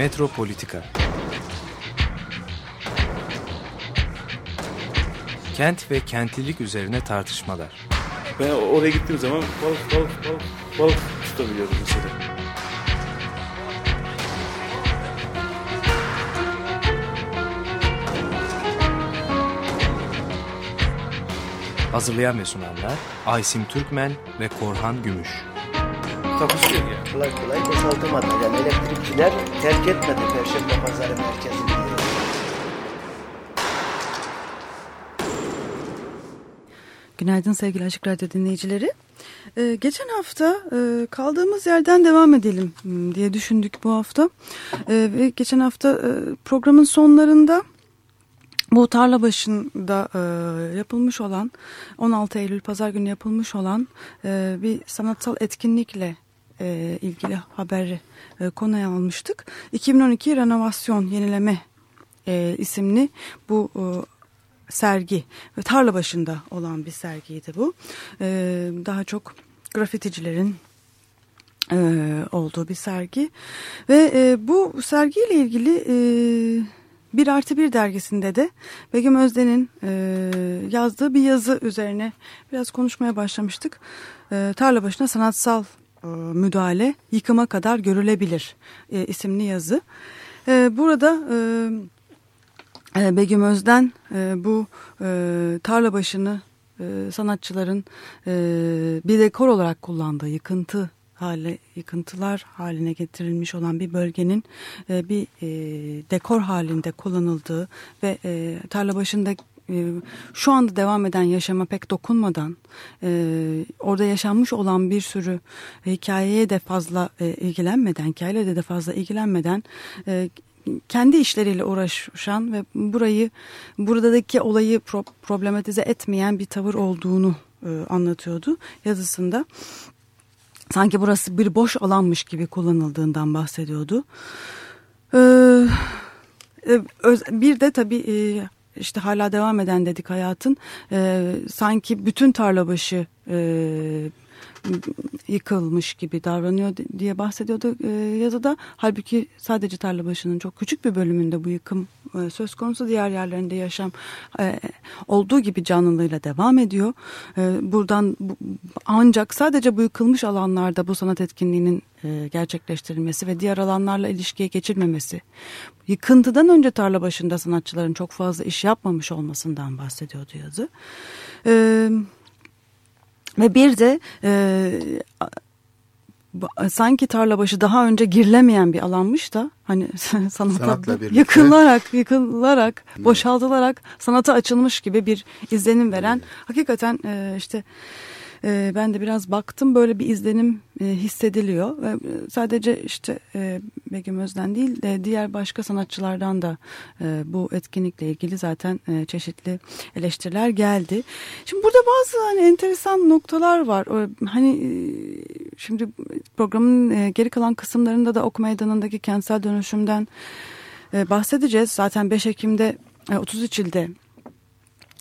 Metropolitika Kent ve kentlilik üzerine tartışmalar. Ben oraya gittiğim zaman balık balık balık balık tutabiliyorum mesela. Hazırlayan ve sunanlar Aysim Türkmen ve Korhan Gümüş. Takusuyor ya. kolay kolay boşaltamadı. Yani elektrikçiler terk etmedi Perşembe Pazarı merkezini. Günaydın sevgili Açık Radyo dinleyicileri. Ee, geçen hafta e, kaldığımız yerden devam edelim hmm, diye düşündük bu hafta. Ee, ve geçen hafta e, programın sonlarında bu tarla başında e, yapılmış olan 16 Eylül Pazar günü yapılmış olan e, bir sanatsal etkinlikle e, ilgili haberi e, konuya almıştık. 2012 Renovasyon Yenileme e, isimli bu sergi ve tarla başında olan bir sergiydi bu. Daha çok grafiticilerin olduğu bir sergi ve bu sergiyle ilgili bir artı bir dergisinde de Begüm Özden'in yazdığı bir yazı üzerine biraz konuşmaya başlamıştık. Tarla başına sanatsal müdahale yıkıma kadar görülebilir e, isimli yazı. E, burada e, e, Begüm Özden e, bu e, tarla başını e, sanatçıların e, bir dekor olarak kullandığı yıkıntı hale yıkıntılar haline getirilmiş olan bir bölgenin e, bir e, dekor halinde kullanıldığı ve e, tarla başında e, şu anda devam eden yaşama pek dokunmadan e, orada yaşanmış olan bir sürü hikayeye de fazla e, ilgilenmeden hikayeyle de fazla ilgilenmeden e, kendi işleriyle uğraşan ve burayı buradaki olayı pro problematize etmeyen bir tavır olduğunu e, anlatıyordu yazısında. Sanki burası bir boş alanmış gibi kullanıldığından bahsediyordu. Ee, bir de tabii işte hala devam eden dedik hayatın e, sanki bütün tarlabaşı e, yıkılmış gibi davranıyor diye bahsediyordu e, yazıda. Halbuki sadece Tarlabaşı'nın çok küçük bir bölümünde bu yıkım e, söz konusu. Diğer yerlerinde yaşam e, olduğu gibi canlılığıyla devam ediyor. E, buradan bu, ancak sadece bu yıkılmış alanlarda bu sanat etkinliğinin e, gerçekleştirilmesi ve diğer alanlarla ilişkiye geçirmemesi. Yıkıntıdan önce tarla başında sanatçıların çok fazla iş yapmamış olmasından bahsediyordu yazı. Evet. Ve bir de e, sanki tarla başı daha önce girilemeyen bir alanmış da hani sanata yıkılarak yıkılarak boşaltılarak sanata açılmış gibi bir izlenim veren hakikaten e, işte e, ben de biraz baktım böyle bir izlenim e, hissediliyor. E, sadece işte e, Begüm Özden değil de diğer başka sanatçılardan da e, bu etkinlikle ilgili zaten e, çeşitli eleştiriler geldi. Şimdi burada bazı hani enteresan noktalar var. O, hani e, şimdi programın e, geri kalan kısımlarında da Ok Meydanı'ndaki kentsel dönüşümden e, bahsedeceğiz. Zaten 5 Ekim'de 33 ilde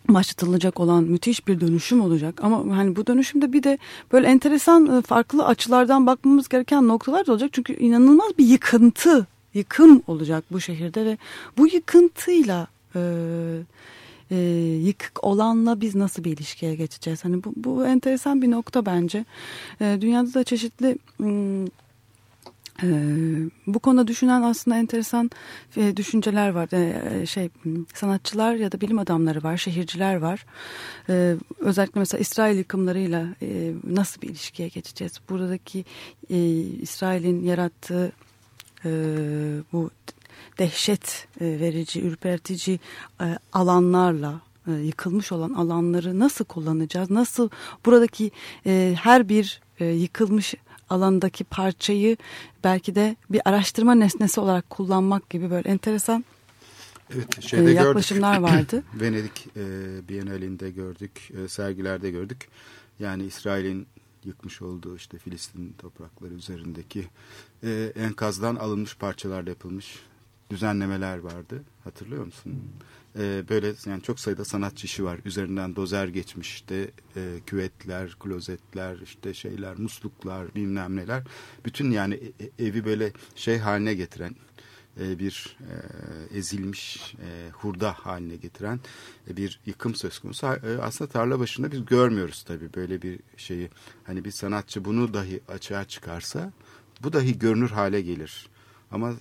başlatılacak olan müthiş bir dönüşüm olacak. Ama hani bu dönüşümde bir de böyle enteresan e, farklı açılardan bakmamız gereken noktalar da olacak. Çünkü inanılmaz bir yıkıntı, yıkım olacak bu şehirde ve bu yıkıntıyla e, e, yıkık olanla biz nasıl bir ilişkiye geçeceğiz? Hani bu, bu enteresan bir nokta bence. E, dünyada da çeşitli... M, ee, bu konuda düşünen aslında enteresan e, düşünceler var. Ee, şey sanatçılar ya da bilim adamları var, şehirciler var. Ee, özellikle mesela İsrail yıkımlarıyla e, nasıl bir ilişkiye geçeceğiz? Buradaki e, İsrail'in yarattığı e, bu dehşet e, verici, ürpertici e, alanlarla e, yıkılmış olan alanları nasıl kullanacağız? Nasıl buradaki e, her bir e, yıkılmış alandaki parçayı belki de bir araştırma nesnesi olarak kullanmak gibi böyle enteresan evet, e, şeyde yaklaşımlar gördük. vardı. Venedik e, Bienalinde gördük, e, sergilerde gördük. Yani İsrail'in yıkmış olduğu işte Filistin toprakları üzerindeki e, enkazdan alınmış parçalarla yapılmış düzenlemeler vardı. Hatırlıyor musun? E, böyle yani çok sayıda sanatçı işi var. Üzerinden dozer geçmiş işte e, küvetler, klozetler, işte şeyler, musluklar, bilmem neler. Bütün yani e, e, evi böyle şey haline getiren e, bir e, ezilmiş e, hurda haline getiren e, bir yıkım söz konusu. E, aslında tarla başında biz görmüyoruz tabii böyle bir şeyi. Hani bir sanatçı bunu dahi açığa çıkarsa bu dahi görünür hale gelir. Ama e,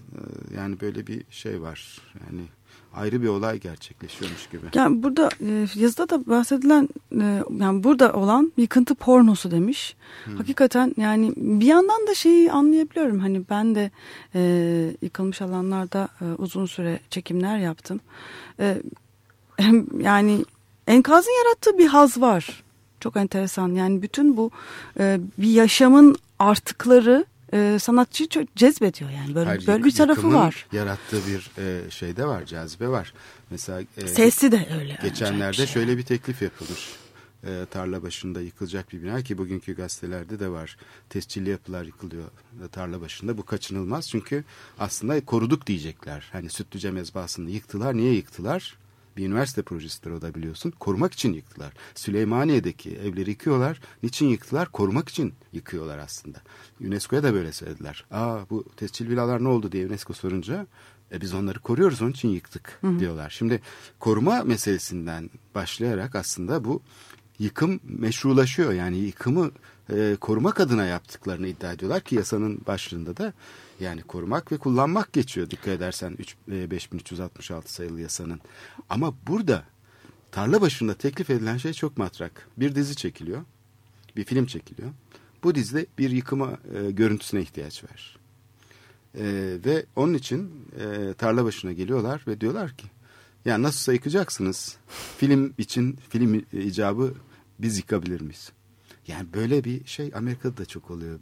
yani böyle bir şey var. Yani ayrı bir olay gerçekleşiyormuş gibi. Yani burada e, yazıda da bahsedilen e, yani burada olan yıkıntı pornosu demiş. Hmm. Hakikaten yani bir yandan da şeyi anlayabiliyorum. Hani ben de e, yıkılmış alanlarda e, uzun süre çekimler yaptım. E, yani enkazın yarattığı bir haz var. Çok enteresan. Yani bütün bu e, bir yaşamın artıkları e, sanatçıyı çok cezbediyor yani böyle Hayır, böyle bir tarafı var. Yarattığı bir e, şey de var, cazibe var. Mesela e, sesi de öyle. Geçenlerde şey. şöyle bir teklif yapılır. E, tarla başında yıkılacak bir bina ki bugünkü gazetelerde de var. Tescilli yapılar yıkılıyor tarla başında. Bu kaçınılmaz çünkü aslında koruduk diyecekler. Hani Sütlüce mezbahasını yıktılar. Niye yıktılar? Bir üniversite projesidir o da biliyorsun. Korumak için yıktılar. Süleymaniye'deki evleri yıkıyorlar. Niçin yıktılar? Korumak için yıkıyorlar aslında. UNESCO'ya da böyle söylediler. Aa bu tescil villalar ne oldu diye UNESCO sorunca e biz onları koruyoruz onun için yıktık hı hı. diyorlar. Şimdi koruma meselesinden başlayarak aslında bu yıkım meşrulaşıyor. Yani yıkımı e, korumak adına yaptıklarını iddia ediyorlar ki yasanın başlığında da yani korumak ve kullanmak geçiyor dikkat edersen 3, e, 5366 sayılı yasanın. Ama burada tarla başında teklif edilen şey çok matrak. Bir dizi çekiliyor, bir film çekiliyor. Bu dizide bir yıkıma e, görüntüsüne ihtiyaç var. E, ve onun için e, tarla başına geliyorlar ve diyorlar ki ya nasılsa yıkacaksınız. Film için film icabı biz yıkabilir miyiz? Yani böyle bir şey Amerika'da da çok oluyor.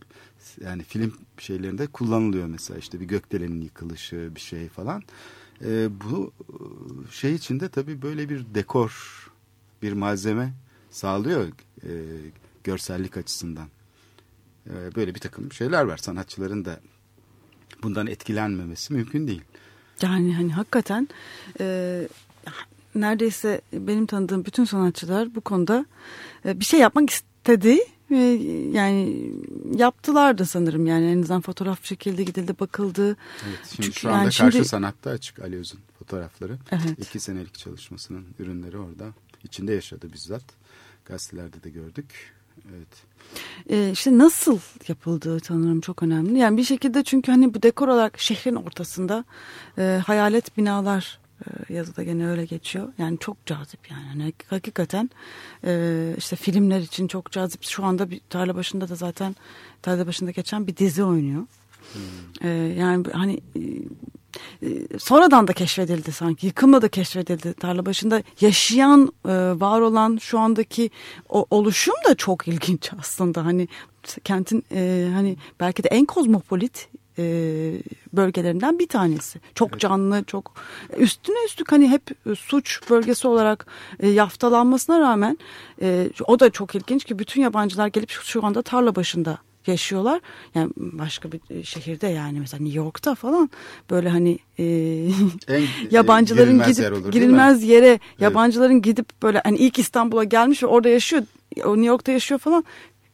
Yani film şeylerinde kullanılıyor mesela işte bir gökdelenin yıkılışı bir şey falan. E, bu şey içinde tabii böyle bir dekor, bir malzeme sağlıyor e, görsellik açısından. E, böyle bir takım şeyler var. Sanatçıların da bundan etkilenmemesi mümkün değil. Yani hani hakikaten e, neredeyse benim tanıdığım bütün sanatçılar bu konuda e, bir şey yapmak istedi ve yani yaptılar da sanırım yani en azından fotoğraf çekildi gidildi bakıldı. Evet, şimdi Çünkü şu anda yani karşı şimdi... sanatta açık Ali Öz'ün fotoğrafları. Evet. İki senelik çalışmasının ürünleri orada. içinde yaşadı bizzat. Gazetelerde de gördük. Evet. Ee, işte nasıl yapıldığı tanırım çok önemli. Yani bir şekilde çünkü hani bu dekor olarak şehrin ortasında e, hayalet binalar yazıda gene öyle geçiyor. Yani çok cazip yani. yani hakikaten e, işte filmler için çok cazip. Şu anda bir tarla başında da zaten tarla başında geçen bir dizi oynuyor. Hmm. E, yani hani sonradan da keşfedildi sanki. Yıkımla da keşfedildi tarla başında. Yaşayan, var olan şu andaki o oluşum da çok ilginç aslında. Hani kentin hani belki de en kozmopolit e, bölgelerinden bir tanesi. Çok evet. canlı, çok üstüne üstlük hani hep suç bölgesi olarak e, yaftalanmasına rağmen e, o da çok ilginç ki bütün yabancılar gelip şu, anda tarla başında yaşıyorlar. Yani başka bir şehirde yani mesela New York'ta falan böyle hani e, en, yabancıların gidip yer olur, girilmez yere yabancıların evet. gidip böyle hani ilk İstanbul'a gelmiş ve orada yaşıyor. O New York'ta yaşıyor falan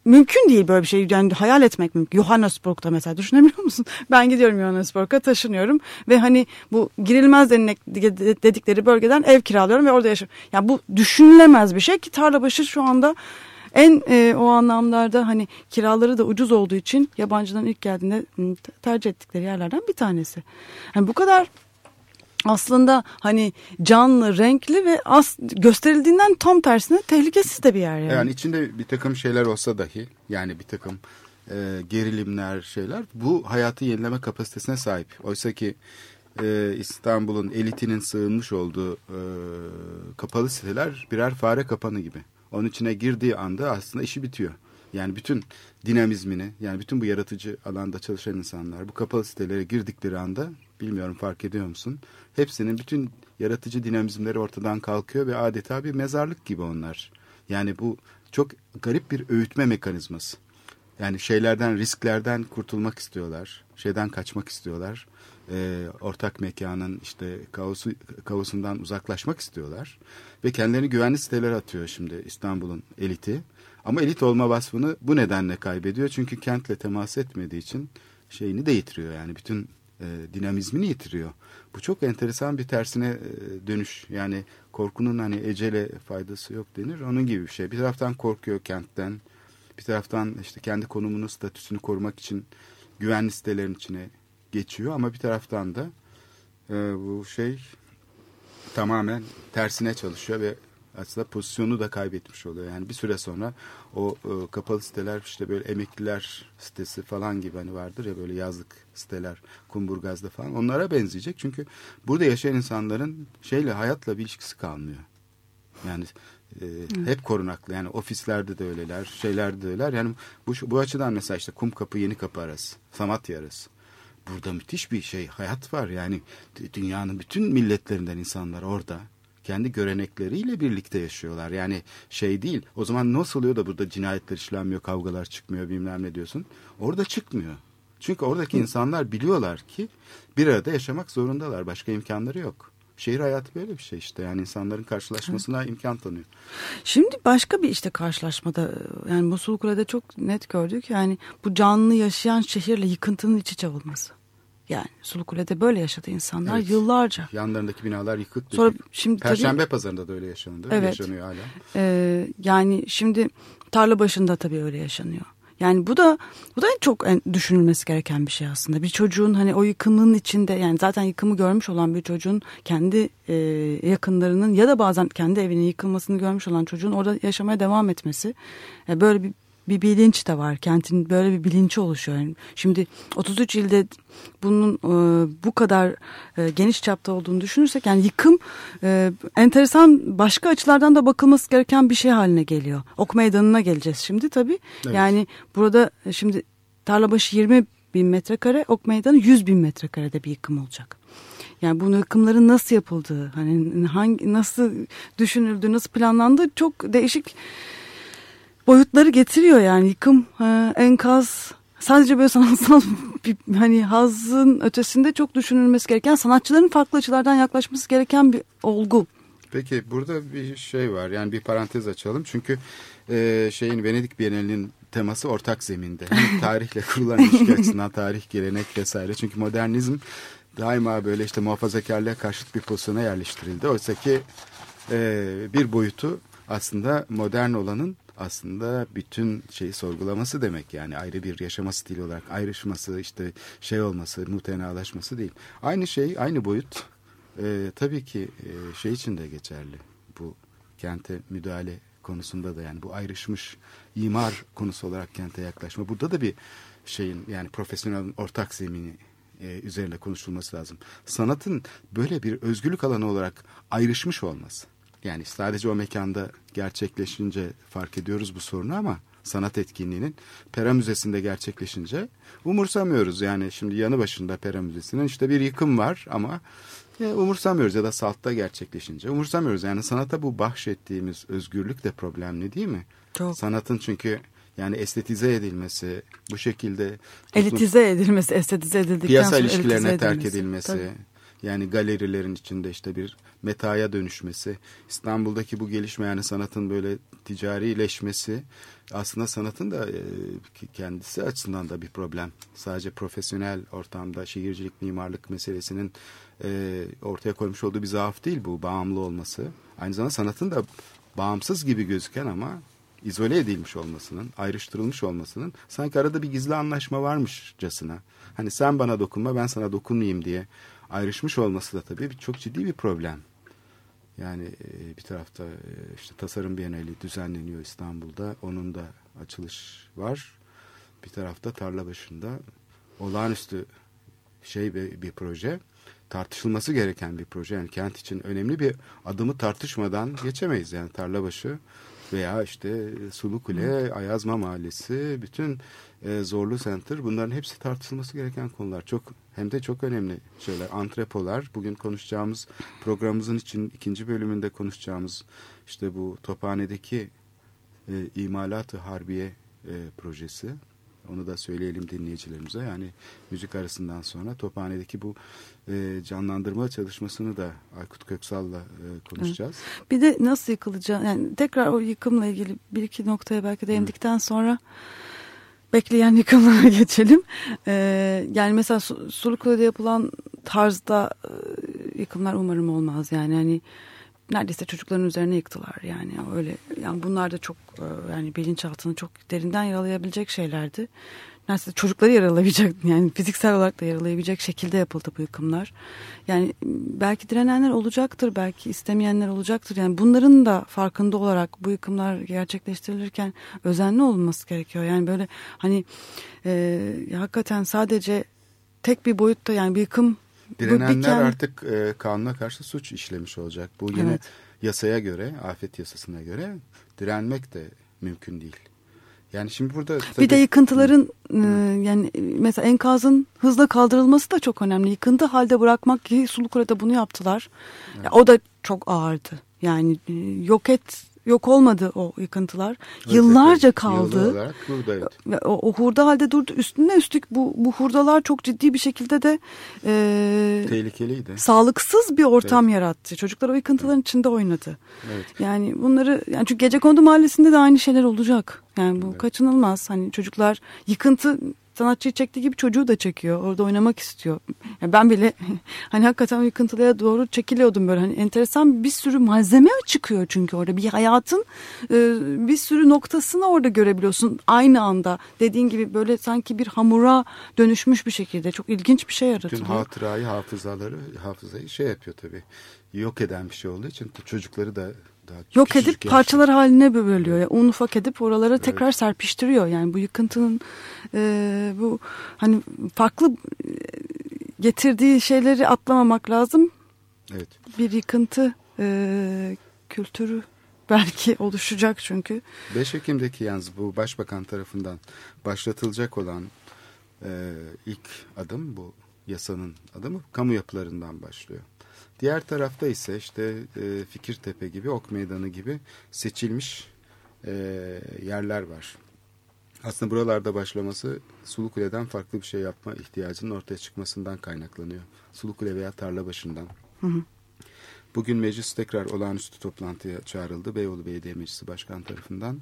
mümkün değil böyle bir şey. Yani hayal etmek mümkün. Johannesburg'da mesela düşünebiliyor musun? Ben gidiyorum Johannesburg'a taşınıyorum ve hani bu girilmez dedikleri bölgeden ev kiralıyorum ve orada yaşıyorum. Yani bu düşünülemez bir şey ki Tarlabaşı şu anda en e, o anlamlarda hani kiraları da ucuz olduğu için yabancıların ilk geldiğinde tercih ettikleri yerlerden bir tanesi. Yani bu kadar aslında hani canlı, renkli ve as gösterildiğinden tam tersine tehlikesiz de bir yer. Yani. yani içinde bir takım şeyler olsa dahi yani bir takım e, gerilimler şeyler bu hayatı yenileme kapasitesine sahip. Oysa ki e, İstanbul'un elitinin sığınmış olduğu e, kapalı siteler birer fare kapanı gibi. Onun içine girdiği anda aslında işi bitiyor. Yani bütün dinamizmini yani bütün bu yaratıcı alanda çalışan insanlar bu kapalı sitelere girdikleri anda bilmiyorum fark ediyor musun? Hepsinin bütün yaratıcı dinamizmleri ortadan kalkıyor ve adeta bir mezarlık gibi onlar. Yani bu çok garip bir öğütme mekanizması. Yani şeylerden, risklerden kurtulmak istiyorlar. Şeyden kaçmak istiyorlar. E, ortak mekanın işte kaosu, kaosundan uzaklaşmak istiyorlar. Ve kendilerini güvenli sitelere atıyor şimdi İstanbul'un eliti. Ama elit olma vasfını bu nedenle kaybediyor. Çünkü kentle temas etmediği için şeyini de yitiriyor. Yani bütün e, dinamizmini yitiriyor. Bu çok enteresan bir tersine e, dönüş. Yani korkunun hani ecele faydası yok denir. Onun gibi bir şey. Bir taraftan korkuyor kentten. Bir taraftan işte kendi konumunu, statüsünü korumak için güvenli sitelerin içine geçiyor. Ama bir taraftan da e, bu şey tamamen tersine çalışıyor ve aslında pozisyonu da kaybetmiş oluyor. Yani bir süre sonra o e, kapalı siteler işte böyle emekliler sitesi falan gibi hani vardır ya böyle yazlık siteler Kumburgaz'da falan onlara benzeyecek. Çünkü burada yaşayan insanların şeyle hayatla bir ilişkisi kalmıyor. Yani e, hep korunaklı yani ofislerde de öyleler şeylerde de öyleler. Yani bu, bu açıdan mesela işte kum kapı yeni kapı arası Samatya arası. Burada müthiş bir şey hayat var yani dünyanın bütün milletlerinden insanlar orada kendi görenekleriyle birlikte yaşıyorlar. Yani şey değil. O zaman nasıl oluyor da burada cinayetler işlenmiyor, kavgalar çıkmıyor, bilmem ne diyorsun. Orada çıkmıyor. Çünkü oradaki insanlar biliyorlar ki bir arada yaşamak zorundalar. Başka imkanları yok. Şehir hayatı böyle bir şey işte. Yani insanların karşılaşmasına imkan tanıyor. Şimdi başka bir işte karşılaşmada yani Musul Kule'de çok net gördük. Yani bu canlı yaşayan şehirle yıkıntının iç içe olması. Yani Sulukule'de böyle yaşadı insanlar evet. yıllarca. Yanlarındaki binalar yıkık. Sonra şimdi Perşembe tabii, pazarında da öyle yaşandı. Evet. Yaşanıyor hala. Ee, yani şimdi tarla başında tabii öyle yaşanıyor. Yani bu da bu da en çok en düşünülmesi gereken bir şey aslında. Bir çocuğun hani o yıkımın içinde yani zaten yıkımı görmüş olan bir çocuğun kendi e, yakınlarının ya da bazen kendi evinin yıkılmasını görmüş olan çocuğun orada yaşamaya devam etmesi. Yani böyle bir bir bilinç de var. Kentin böyle bir bilinci oluşuyor. Yani şimdi 33 ilde bunun e, bu kadar e, geniş çapta olduğunu düşünürsek yani yıkım e, enteresan başka açılardan da bakılması gereken bir şey haline geliyor. Ok meydanına geleceğiz şimdi tabii. Evet. Yani burada e, şimdi Tarlabaşı 20 bin metrekare, Ok meydanı 100 bin metrekarede bir yıkım olacak. Yani bu yıkımların nasıl yapıldığı, hani hangi nasıl düşünüldüğü, nasıl planlandığı çok değişik boyutları getiriyor yani yıkım, e, enkaz sadece böyle sanatsal bir hani hazın ötesinde çok düşünülmesi gereken sanatçıların farklı açılardan yaklaşması gereken bir olgu. Peki burada bir şey var yani bir parantez açalım çünkü e, şeyin Venedik Bienalinin teması ortak zeminde. Hem tarihle kurulan ilişki açısından tarih, gelenek vesaire. Çünkü modernizm daima böyle işte muhafazakarlığa karşıt bir pozisyona yerleştirildi. Oysa ki e, bir boyutu aslında modern olanın aslında bütün şeyi sorgulaması demek yani ayrı bir yaşama stili olarak ayrışması işte şey olması mutenalaşması değil. Aynı şey aynı boyut e, tabii ki e, şey için de geçerli bu kente müdahale konusunda da yani bu ayrışmış imar konusu olarak kente yaklaşma burada da bir şeyin yani profesyonel ortak zemini e, üzerine konuşulması lazım. Sanatın böyle bir özgürlük alanı olarak ayrışmış olması yani sadece o mekanda gerçekleşince fark ediyoruz bu sorunu ama sanat etkinliğinin Pera Müzesi'nde gerçekleşince umursamıyoruz. Yani şimdi yanı başında Pera Müzesi'nin işte bir yıkım var ama e, umursamıyoruz ya da Salt'ta gerçekleşince umursamıyoruz. Yani sanata bu bahşettiğimiz özgürlük de problemli değil mi? Çok. Sanatın çünkü yani estetize edilmesi, bu şekilde... Elitize edilmesi, estetize edildikten piyasa ilişkilerine terk edilmesi. edilmesi. Yani galerilerin içinde işte bir metaya dönüşmesi, İstanbul'daki bu gelişme yani sanatın böyle ticarileşmesi aslında sanatın da e, kendisi açısından da bir problem. Sadece profesyonel ortamda şehircilik, mimarlık meselesinin e, ortaya koymuş olduğu bir zaaf değil bu bağımlı olması. Aynı zamanda sanatın da bağımsız gibi gözüken ama izole edilmiş olmasının, ayrıştırılmış olmasının sanki arada bir gizli anlaşma varmışcasına. Hani sen bana dokunma ben sana dokunmayayım diye ayrışmış olması da tabii çok ciddi bir problem. Yani e, bir tarafta e, işte tasarım bienali düzenleniyor İstanbul'da. Onun da açılış var. Bir tarafta tarla başında olağanüstü şey bir, bir proje. Tartışılması gereken bir proje. Yani kent için önemli bir adımı tartışmadan geçemeyiz. Yani tarlabaşı veya işte Sulukule, Ayazma Mahallesi, bütün e, Zorlu Center bunların hepsi tartışılması gereken konular. Çok hem de çok önemli şeyler. Antrepolar bugün konuşacağımız programımızın için ikinci bölümünde konuşacağımız işte bu Tophane'deki e, imalat harbiye e, projesi. Onu da söyleyelim dinleyicilerimize. Yani müzik arasından sonra Tophane'deki bu e, canlandırma çalışmasını da Aykut Köksal'la e, konuşacağız. Evet. Bir de nasıl yıkılacağı yani tekrar o yıkımla ilgili bir iki noktaya belki değindikten sonra bekleyen yıkımlara geçelim. Ee, yani mesela Su- Sulukule'de yapılan tarzda e, yıkımlar umarım olmaz. Yani hani neredeyse çocukların üzerine yıktılar yani öyle. Yani bunlar da çok e, yani bilinçaltını çok derinden yaralayabilecek şeylerdi. Neredeyse çocukları yaralayabilecek yani fiziksel olarak da yaralayabilecek şekilde yapıldı bu yıkımlar. Yani belki direnenler olacaktır, belki istemeyenler olacaktır. Yani bunların da farkında olarak bu yıkımlar gerçekleştirilirken özenli olunması gerekiyor. Yani böyle hani e, hakikaten sadece tek bir boyutta yani bir yıkım bu Direnenler kend- artık e, kanuna karşı suç işlemiş olacak. Bu yine Evet. yasaya göre, afet yasasına göre direnmek de mümkün değil. Yani şimdi burada Bir tabii- de yıkıntıların e, yani mesela enkazın hızla kaldırılması da çok önemli. Yıkıntı halde bırakmak ki Sulukule'de bunu yaptılar. Ya, o da çok ağırdı. Yani e, yok et yok olmadı o yıkıntılar. Evet, Yıllarca evet. kaldı. Yıllar olarak buradaydı. Ve o, o hurda halde durdu. Üstüne üstlük bu, bu hurdalar çok ciddi bir şekilde de e, Tehlikeliydi. sağlıksız bir ortam yarattı. Çocuklar o yıkıntıların içinde oynadı. Evet. Yani bunları yani çünkü Gecekondu Mahallesi'nde de aynı şeyler olacak. Yani bu kaçınılmaz. Hani çocuklar yıkıntı sanatçıyı çektiği gibi çocuğu da çekiyor. Orada oynamak istiyor. Yani ben bile hani hakikaten yıkıntılıya doğru çekiliyordum böyle. Hani enteresan bir sürü malzeme çıkıyor çünkü orada. Bir hayatın e, bir sürü noktasını orada görebiliyorsun aynı anda. Dediğin gibi böyle sanki bir hamura dönüşmüş bir şekilde. Çok ilginç bir şey Tüm yaratılıyor. hatırayı, hafızaları, hafızayı şey yapıyor tabii. Yok eden bir şey olduğu için çocukları da Yok edip yaşta- parçalar haline bölüyor. Yani un ufak edip oralara tekrar serpiştiriyor. Yani bu yıkıntının e, bu hani farklı e, getirdiği şeyleri atlamamak lazım. Evet. Bir yıkıntı e, kültürü belki oluşacak çünkü. 5 Ekim'deki yalnız bu başbakan tarafından başlatılacak olan e, ilk adım bu yasanın adımı kamu yapılarından başlıyor. Diğer tarafta ise işte e, Fikirtepe gibi, Ok Meydanı gibi seçilmiş e, yerler var. Aslında buralarda başlaması Sulukule'den farklı bir şey yapma ihtiyacının ortaya çıkmasından kaynaklanıyor. Sulukule veya Tarlabaşı'ndan. Bugün meclis tekrar olağanüstü toplantıya çağrıldı. Beyoğlu Belediye Meclisi Başkan tarafından.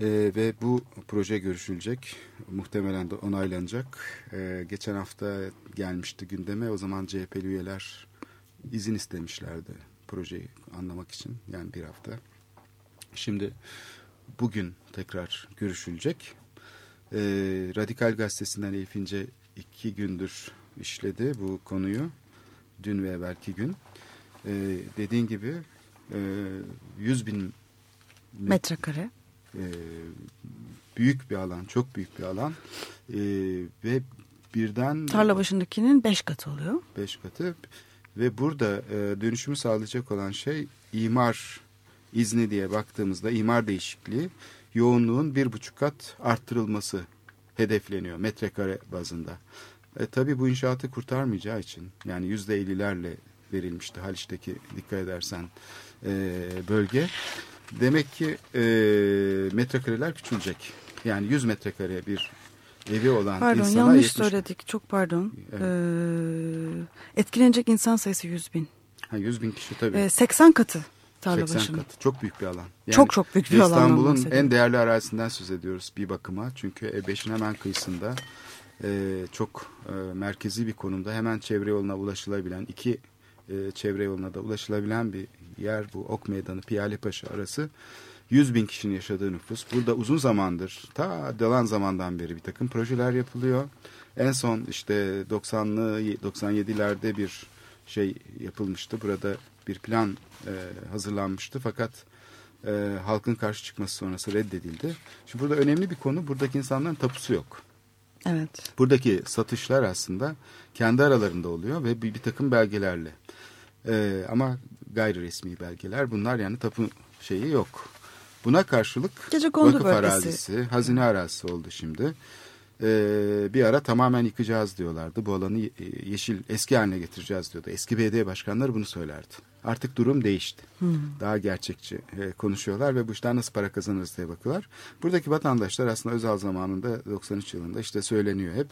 Ee, ve bu proje görüşülecek. Muhtemelen de onaylanacak. Ee, geçen hafta gelmişti gündeme. O zaman CHP'li üyeler izin istemişlerdi projeyi anlamak için. Yani bir hafta. Şimdi bugün tekrar görüşülecek. Ee, Radikal Gazetesi'nden Elif İnce iki gündür işledi bu konuyu. Dün ve belki gün. Ee, dediğin gibi e, 100 bin Metrekare. E, büyük bir alan, çok büyük bir alan E, ve birden Tarla başındakinin beş katı oluyor. beş katı ve burada e, dönüşümü sağlayacak olan şey imar izni diye baktığımızda imar değişikliği yoğunluğun bir buçuk kat arttırılması hedefleniyor metrekare bazında. E, tabii bu inşaatı kurtarmayacağı için yani yüzde ellilerle verilmişti Haliç'teki dikkat edersen e, bölge. Demek ki e, metrekareler küçülecek. Yani 100 metrekare bir evi olan Pardon insana yanlış 70 söyledik. Çok pardon. Evet. Ee, etkilenecek insan sayısı 100 bin. Ha, 100 bin kişi tabii. Ee, 80 katı 80 Tarlabaşı'nın. katı. Çok büyük bir alan. Yani Çok çok büyük bir alandan İstanbul'un en değerli arazisinden söz ediyoruz bir bakıma. Çünkü E5'in hemen kıyısında e, çok e, merkezi bir konumda hemen çevre yoluna ulaşılabilen iki e, çevre yoluna da ulaşılabilen bir yer bu Ok Meydanı Piyalepaşa arası. 100 bin kişinin yaşadığı nüfus. Burada uzun zamandır ta dalan zamandan beri bir takım projeler yapılıyor. En son işte 90'lı 97'lerde bir şey yapılmıştı. Burada bir plan e, hazırlanmıştı fakat e, halkın karşı çıkması sonrası reddedildi. Şimdi burada önemli bir konu buradaki insanların tapusu yok. Evet. Buradaki satışlar aslında kendi aralarında oluyor ve bir, bir takım belgelerle. E, ama gayri resmi belgeler bunlar yani tapu şeyi yok. Buna karşılık Gecekondu vakıf bölgesi. arazisi, hazine arazisi oldu şimdi. Ee, bir ara tamamen yıkacağız diyorlardı. Bu alanı e, yeşil eski haline getireceğiz diyordu. Eski belediye başkanları bunu söylerdi. Artık durum değişti. Daha gerçekçi e, konuşuyorlar ve bu işten nasıl para kazanırız diye bakıyorlar. Buradaki vatandaşlar aslında özel zamanında 93 yılında işte söyleniyor hep.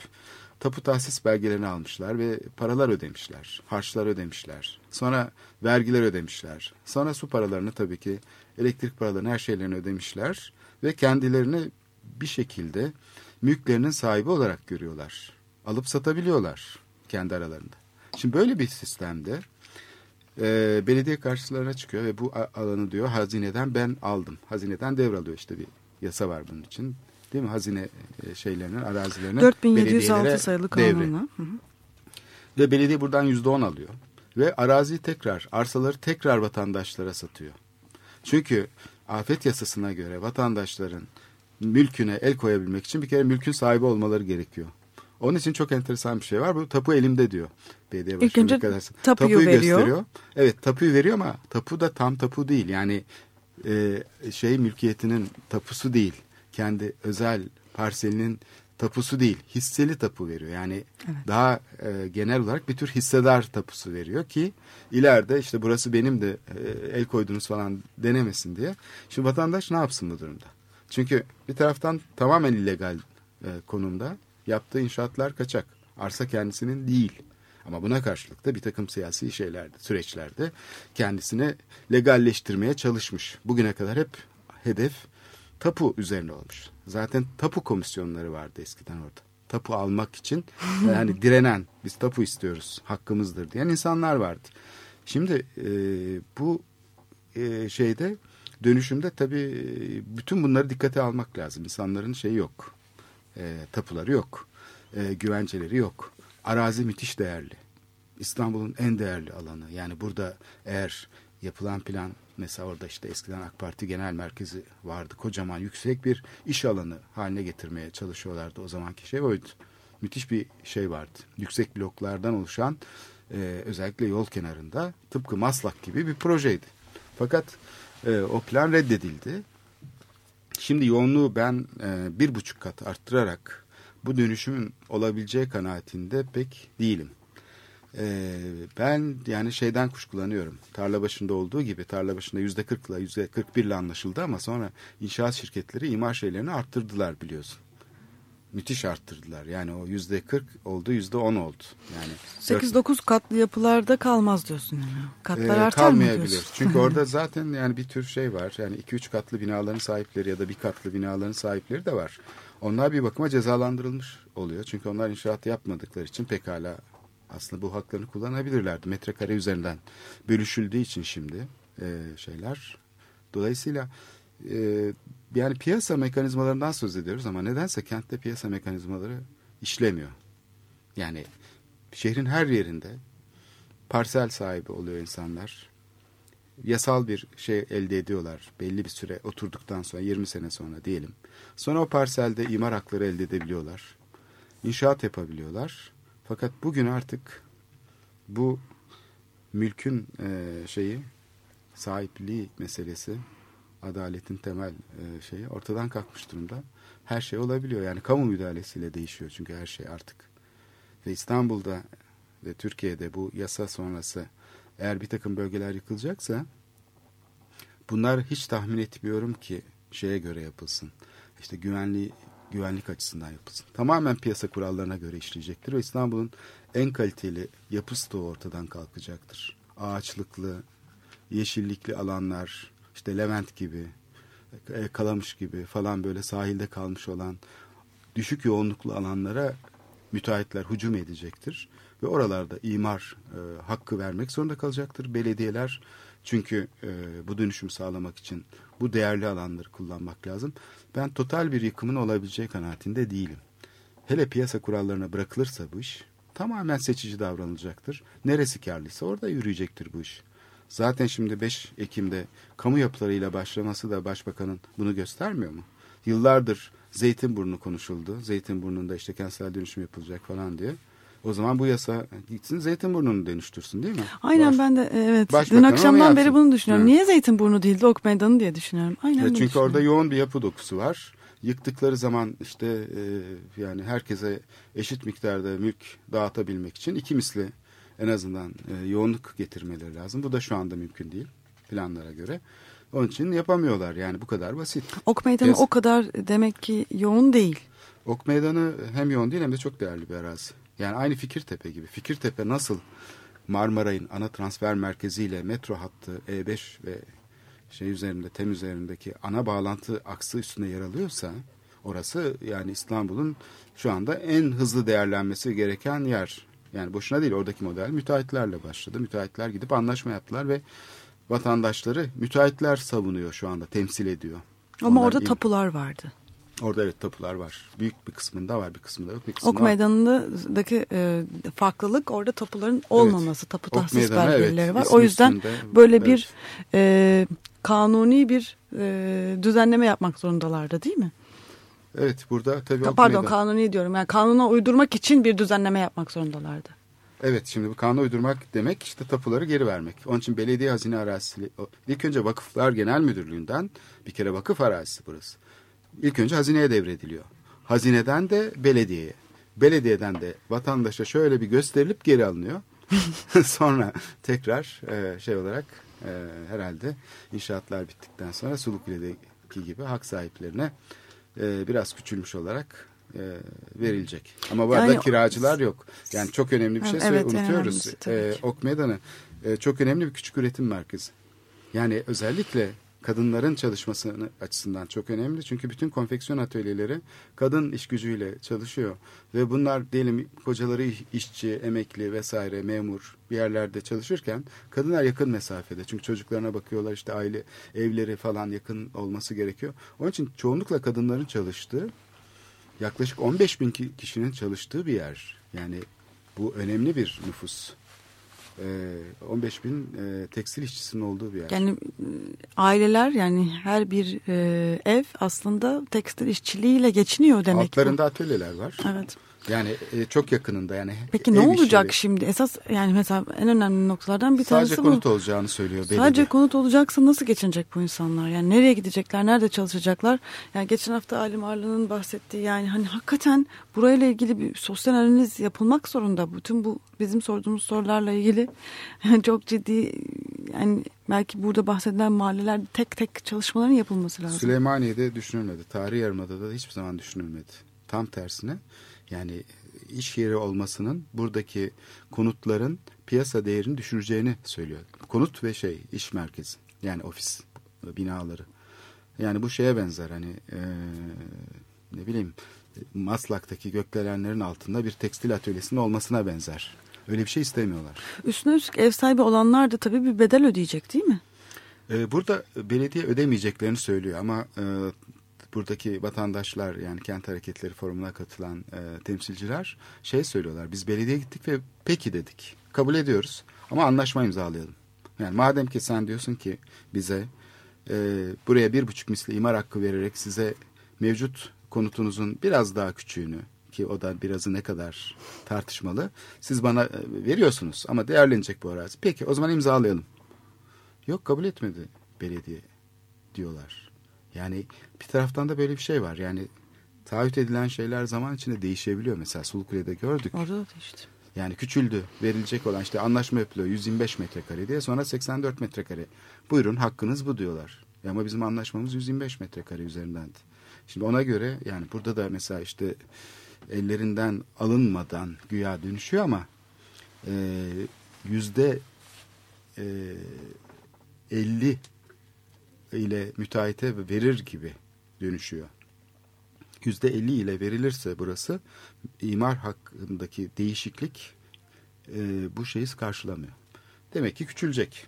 Tapu tahsis belgelerini almışlar ve paralar ödemişler. Harçlar ödemişler. Sonra vergiler ödemişler. Sonra su paralarını tabii ki elektrik paralarını her şeylerini ödemişler. Ve kendilerini bir şekilde mülklerinin sahibi olarak görüyorlar. Alıp satabiliyorlar kendi aralarında. Şimdi böyle bir sistemde e, belediye karşılarına çıkıyor ve bu alanı diyor hazineden ben aldım. Hazineden devralıyor işte bir yasa var bunun için. Değil mi? Hazine e, şeylerinin, arazilerinin 4706 sayılı kanunla. Ve belediye buradan yüzde on alıyor. Ve araziyi tekrar, arsaları tekrar vatandaşlara satıyor. Çünkü afet yasasına göre vatandaşların mülküne el koyabilmek için bir kere mülkün sahibi olmaları gerekiyor. Onun için çok enteresan bir şey var. Bu tapu elimde diyor. Belediye İlk önce tapuyu, tapuyu veriyor. gösteriyor. Evet tapuyu veriyor ama tapu da tam tapu değil. Yani e, şey mülkiyetinin tapusu değil. Kendi özel parselinin tapusu değil. Hisseli tapu veriyor. Yani evet. daha e, genel olarak bir tür hissedar tapusu veriyor ki ileride işte burası benim de e, el koydunuz falan denemesin diye. Şimdi vatandaş ne yapsın bu durumda? Çünkü bir taraftan tamamen illegal e, konumda yaptığı inşaatlar kaçak. Arsa kendisinin değil. Ama buna karşılık da bir takım siyasi şeylerde, süreçlerde kendisine legalleştirmeye çalışmış. Bugüne kadar hep hedef tapu üzerine olmuş. Zaten tapu komisyonları vardı eskiden orada. Tapu almak için yani direnen, biz tapu istiyoruz, hakkımızdır diyen insanlar vardı. Şimdi e, bu e, şeyde dönüşümde tabii bütün bunları dikkate almak lazım. İnsanların şeyi yok, e, tapuları yok, e, güvenceleri yok. Arazi müthiş değerli. İstanbul'un en değerli alanı. Yani burada eğer yapılan plan mesela orada işte eskiden AK Parti genel merkezi vardı. Kocaman yüksek bir iş alanı haline getirmeye çalışıyorlardı. O zamanki şey oydu. Müthiş bir şey vardı. Yüksek bloklardan oluşan e, özellikle yol kenarında tıpkı Maslak gibi bir projeydi. Fakat e, o plan reddedildi. Şimdi yoğunluğu ben e, bir buçuk kat arttırarak bu dönüşümün olabileceği kanaatinde pek değilim. Ee, ben yani şeyden kuşkulanıyorum. Tarla başında olduğu gibi tarla başında yüzde kırkla yüzde kırk birle anlaşıldı ama sonra inşaat şirketleri imar şeylerini arttırdılar biliyorsun. Müthiş arttırdılar. Yani o yüzde kırk oldu yüzde on oldu. Yani sekiz dokuz katlı yapılarda kalmaz diyorsun yani. Katlar e, artar mı diyorsun? Çünkü orada zaten yani bir tür şey var. Yani iki üç katlı binaların sahipleri ya da bir katlı binaların sahipleri de var. Onlar bir bakıma cezalandırılmış oluyor. Çünkü onlar inşaat yapmadıkları için pekala aslında bu haklarını kullanabilirlerdi. Metrekare üzerinden bölüşüldüğü için şimdi e, şeyler. Dolayısıyla e, yani piyasa mekanizmalarından söz ediyoruz ama nedense kentte piyasa mekanizmaları işlemiyor. Yani şehrin her yerinde parsel sahibi oluyor insanlar. Yasal bir şey elde ediyorlar belli bir süre oturduktan sonra 20 sene sonra diyelim. Sonra o parselde imar hakları elde edebiliyorlar. İnşaat yapabiliyorlar. Fakat bugün artık bu mülkün e, şeyi sahipliği meselesi adaletin temel e, şeyi ortadan kalkmış durumda. Her şey olabiliyor. Yani kamu müdahalesiyle değişiyor çünkü her şey artık. Ve İstanbul'da ve Türkiye'de bu yasa sonrası eğer bir takım bölgeler yıkılacaksa bunlar hiç tahmin etmiyorum ki şeye göre yapılsın. İşte güvenliği güvenlik açısından yapılsın. Tamamen piyasa kurallarına göre işleyecektir ve İstanbul'un en kaliteli yapısı da ortadan kalkacaktır. Ağaçlıklı, yeşillikli alanlar, işte Levent gibi, e, Kalamış gibi falan böyle sahilde kalmış olan düşük yoğunluklu alanlara müteahhitler hücum edecektir. Ve oralarda imar e, hakkı vermek zorunda kalacaktır. Belediyeler çünkü e, bu dönüşümü sağlamak için bu değerli alanları kullanmak lazım. Ben total bir yıkımın olabileceği kanaatinde değilim. Hele piyasa kurallarına bırakılırsa bu iş tamamen seçici davranılacaktır. Neresi karlıysa orada yürüyecektir bu iş. Zaten şimdi 5 Ekim'de kamu yapılarıyla başlaması da başbakanın bunu göstermiyor mu? Yıllardır Zeytinburnu konuşuldu. Zeytinburnu'nda işte kentsel dönüşüm yapılacak falan diye. O zaman bu yasa gitsin Zeytinburnu'nu dönüştürsün değil mi? Aynen Baş, ben de evet. Dün akşamdan beri bunu düşünüyorum. Ha. Niye Zeytinburnu değil de Ok Meydanı diye düşünüyorum. Aynen ya çünkü orada yoğun bir yapı dokusu var. Yıktıkları zaman işte e, yani herkese eşit miktarda mülk dağıtabilmek için iki misli en azından e, yoğunluk getirmeleri lazım. Bu da şu anda mümkün değil planlara göre. Onun için yapamıyorlar yani bu kadar basit. Ok Meydanı Yaz o kadar demek ki yoğun değil. Ok Meydanı hem yoğun değil hem de çok değerli bir arazi. Yani aynı Fikirtepe gibi. Fikirtepe nasıl Marmaray'ın ana transfer merkeziyle metro hattı E5 ve şey üzerinde tem üzerindeki ana bağlantı aksı üstünde yer alıyorsa Orası yani İstanbul'un şu anda en hızlı değerlenmesi gereken yer. Yani boşuna değil oradaki model müteahhitlerle başladı. Müteahhitler gidip anlaşma yaptılar ve vatandaşları müteahhitler savunuyor şu anda temsil ediyor. Ama Onlar orada il- tapular vardı. Orada evet tapular var. Büyük bir kısmında var bir kısmında yok. Bir kısmında Ok meydanındaki e, farklılık orada tapuların olmaması, tapu Ok tahsis meydanı, belgeleri evet, var. O yüzden üstünde, böyle evet. bir e, kanuni bir e, düzenleme yapmak zorundalardı değil mi? Evet burada tabii ok Pardon meydanı- kanuni diyorum. Yani kanuna uydurmak için bir düzenleme yapmak zorundalardı. Evet şimdi bu kanuna uydurmak demek işte tapuları geri vermek. Onun için belediye hazine arazisi ilk önce Vakıflar Genel Müdürlüğü'nden bir kere vakıf arazisi burası. İlk önce hazineye devrediliyor. Hazineden de belediyeye. Belediyeden de vatandaşa şöyle bir gösterilip geri alınıyor. sonra tekrar e, şey olarak e, herhalde inşaatlar bittikten sonra Sulukule'deki gibi hak sahiplerine e, biraz küçülmüş olarak e, verilecek. Ama bu arada Yani- kiracılar yok. Yani çok önemli bir şey Evet, unutuyoruz. tabii E. Ok Meydanı e, çok önemli bir küçük üretim merkezi. Yani özellikle kadınların çalışması açısından çok önemli. Çünkü bütün konfeksiyon atölyeleri kadın iş gücüyle çalışıyor. Ve bunlar diyelim kocaları işçi, emekli vesaire, memur bir yerlerde çalışırken kadınlar yakın mesafede. Çünkü çocuklarına bakıyorlar işte aile evleri falan yakın olması gerekiyor. Onun için çoğunlukla kadınların çalıştığı yaklaşık 15 bin ki- kişinin çalıştığı bir yer. Yani bu önemli bir nüfus. Ee, 15 bin e, tekstil işçisinin olduğu bir yer. Yani e, aileler yani her bir e, ev aslında tekstil işçiliğiyle geçiniyor demek. bu. Altlarında atölyeler var. Evet. Yani e, çok yakınında yani. Peki ne olacak işleri. şimdi? Esas yani mesela en önemli noktalardan bir Sadece tanesi bu. konut olacağını söylüyor belediye. Sadece konut olacaksa nasıl geçinecek bu insanlar? Yani nereye gidecekler, nerede çalışacaklar? Yani geçen hafta Alim Arlı'nın bahsettiği yani hani hakikaten burayla ilgili bir sosyal analiz yapılmak zorunda. Bütün bu bizim sorduğumuz sorularla ilgili çok ciddi yani belki burada bahsedilen mahalleler tek tek çalışmaların yapılması lazım. Süleymaniye'de düşünülmedi. Tarihi Yarımada'da da hiçbir zaman düşünülmedi. Tam tersine yani iş yeri olmasının buradaki konutların piyasa değerini düşüreceğini söylüyor. Konut ve şey iş merkezi yani ofis binaları. Yani bu şeye benzer hani eee, ne bileyim Maslak'taki gökdelenlerin altında bir tekstil atölyesinin olmasına benzer. Öyle bir şey istemiyorlar. Üstüne üstlük ev sahibi olanlar da tabii bir bedel ödeyecek değil mi? Ee, Burada belediye ödemeyeceklerini söylüyor ama e, buradaki vatandaşlar yani kent hareketleri forumuna katılan e, temsilciler şey söylüyorlar. Biz belediye gittik ve peki dedik. Kabul ediyoruz ama anlaşma imzalayalım. Yani madem ki sen diyorsun ki bize e, buraya bir buçuk misli imar hakkı vererek size mevcut konutunuzun biraz daha küçüğünü ki o da birazı ne kadar tartışmalı. Siz bana e, veriyorsunuz ama değerlenecek bu arazi. Peki o zaman imzalayalım. Yok kabul etmedi belediye diyorlar. Yani bir taraftan da böyle bir şey var. Yani taahhüt edilen şeyler zaman içinde değişebiliyor. Mesela Sulukule'de gördük. Orada da işte. Yani küçüldü. Verilecek olan işte anlaşma yapılıyor 125 metrekare diye sonra 84 metrekare. Buyurun hakkınız bu diyorlar. Ya ama bizim anlaşmamız 125 metrekare üzerindendi. Şimdi ona göre yani burada da mesela işte ellerinden alınmadan güya dönüşüyor ama e, yüzde e, 50 ile müteahhite verir gibi dönüşüyor. Yüzde 50 ile verilirse burası imar hakkındaki değişiklik e, bu şeyi karşılamıyor. Demek ki küçülecek.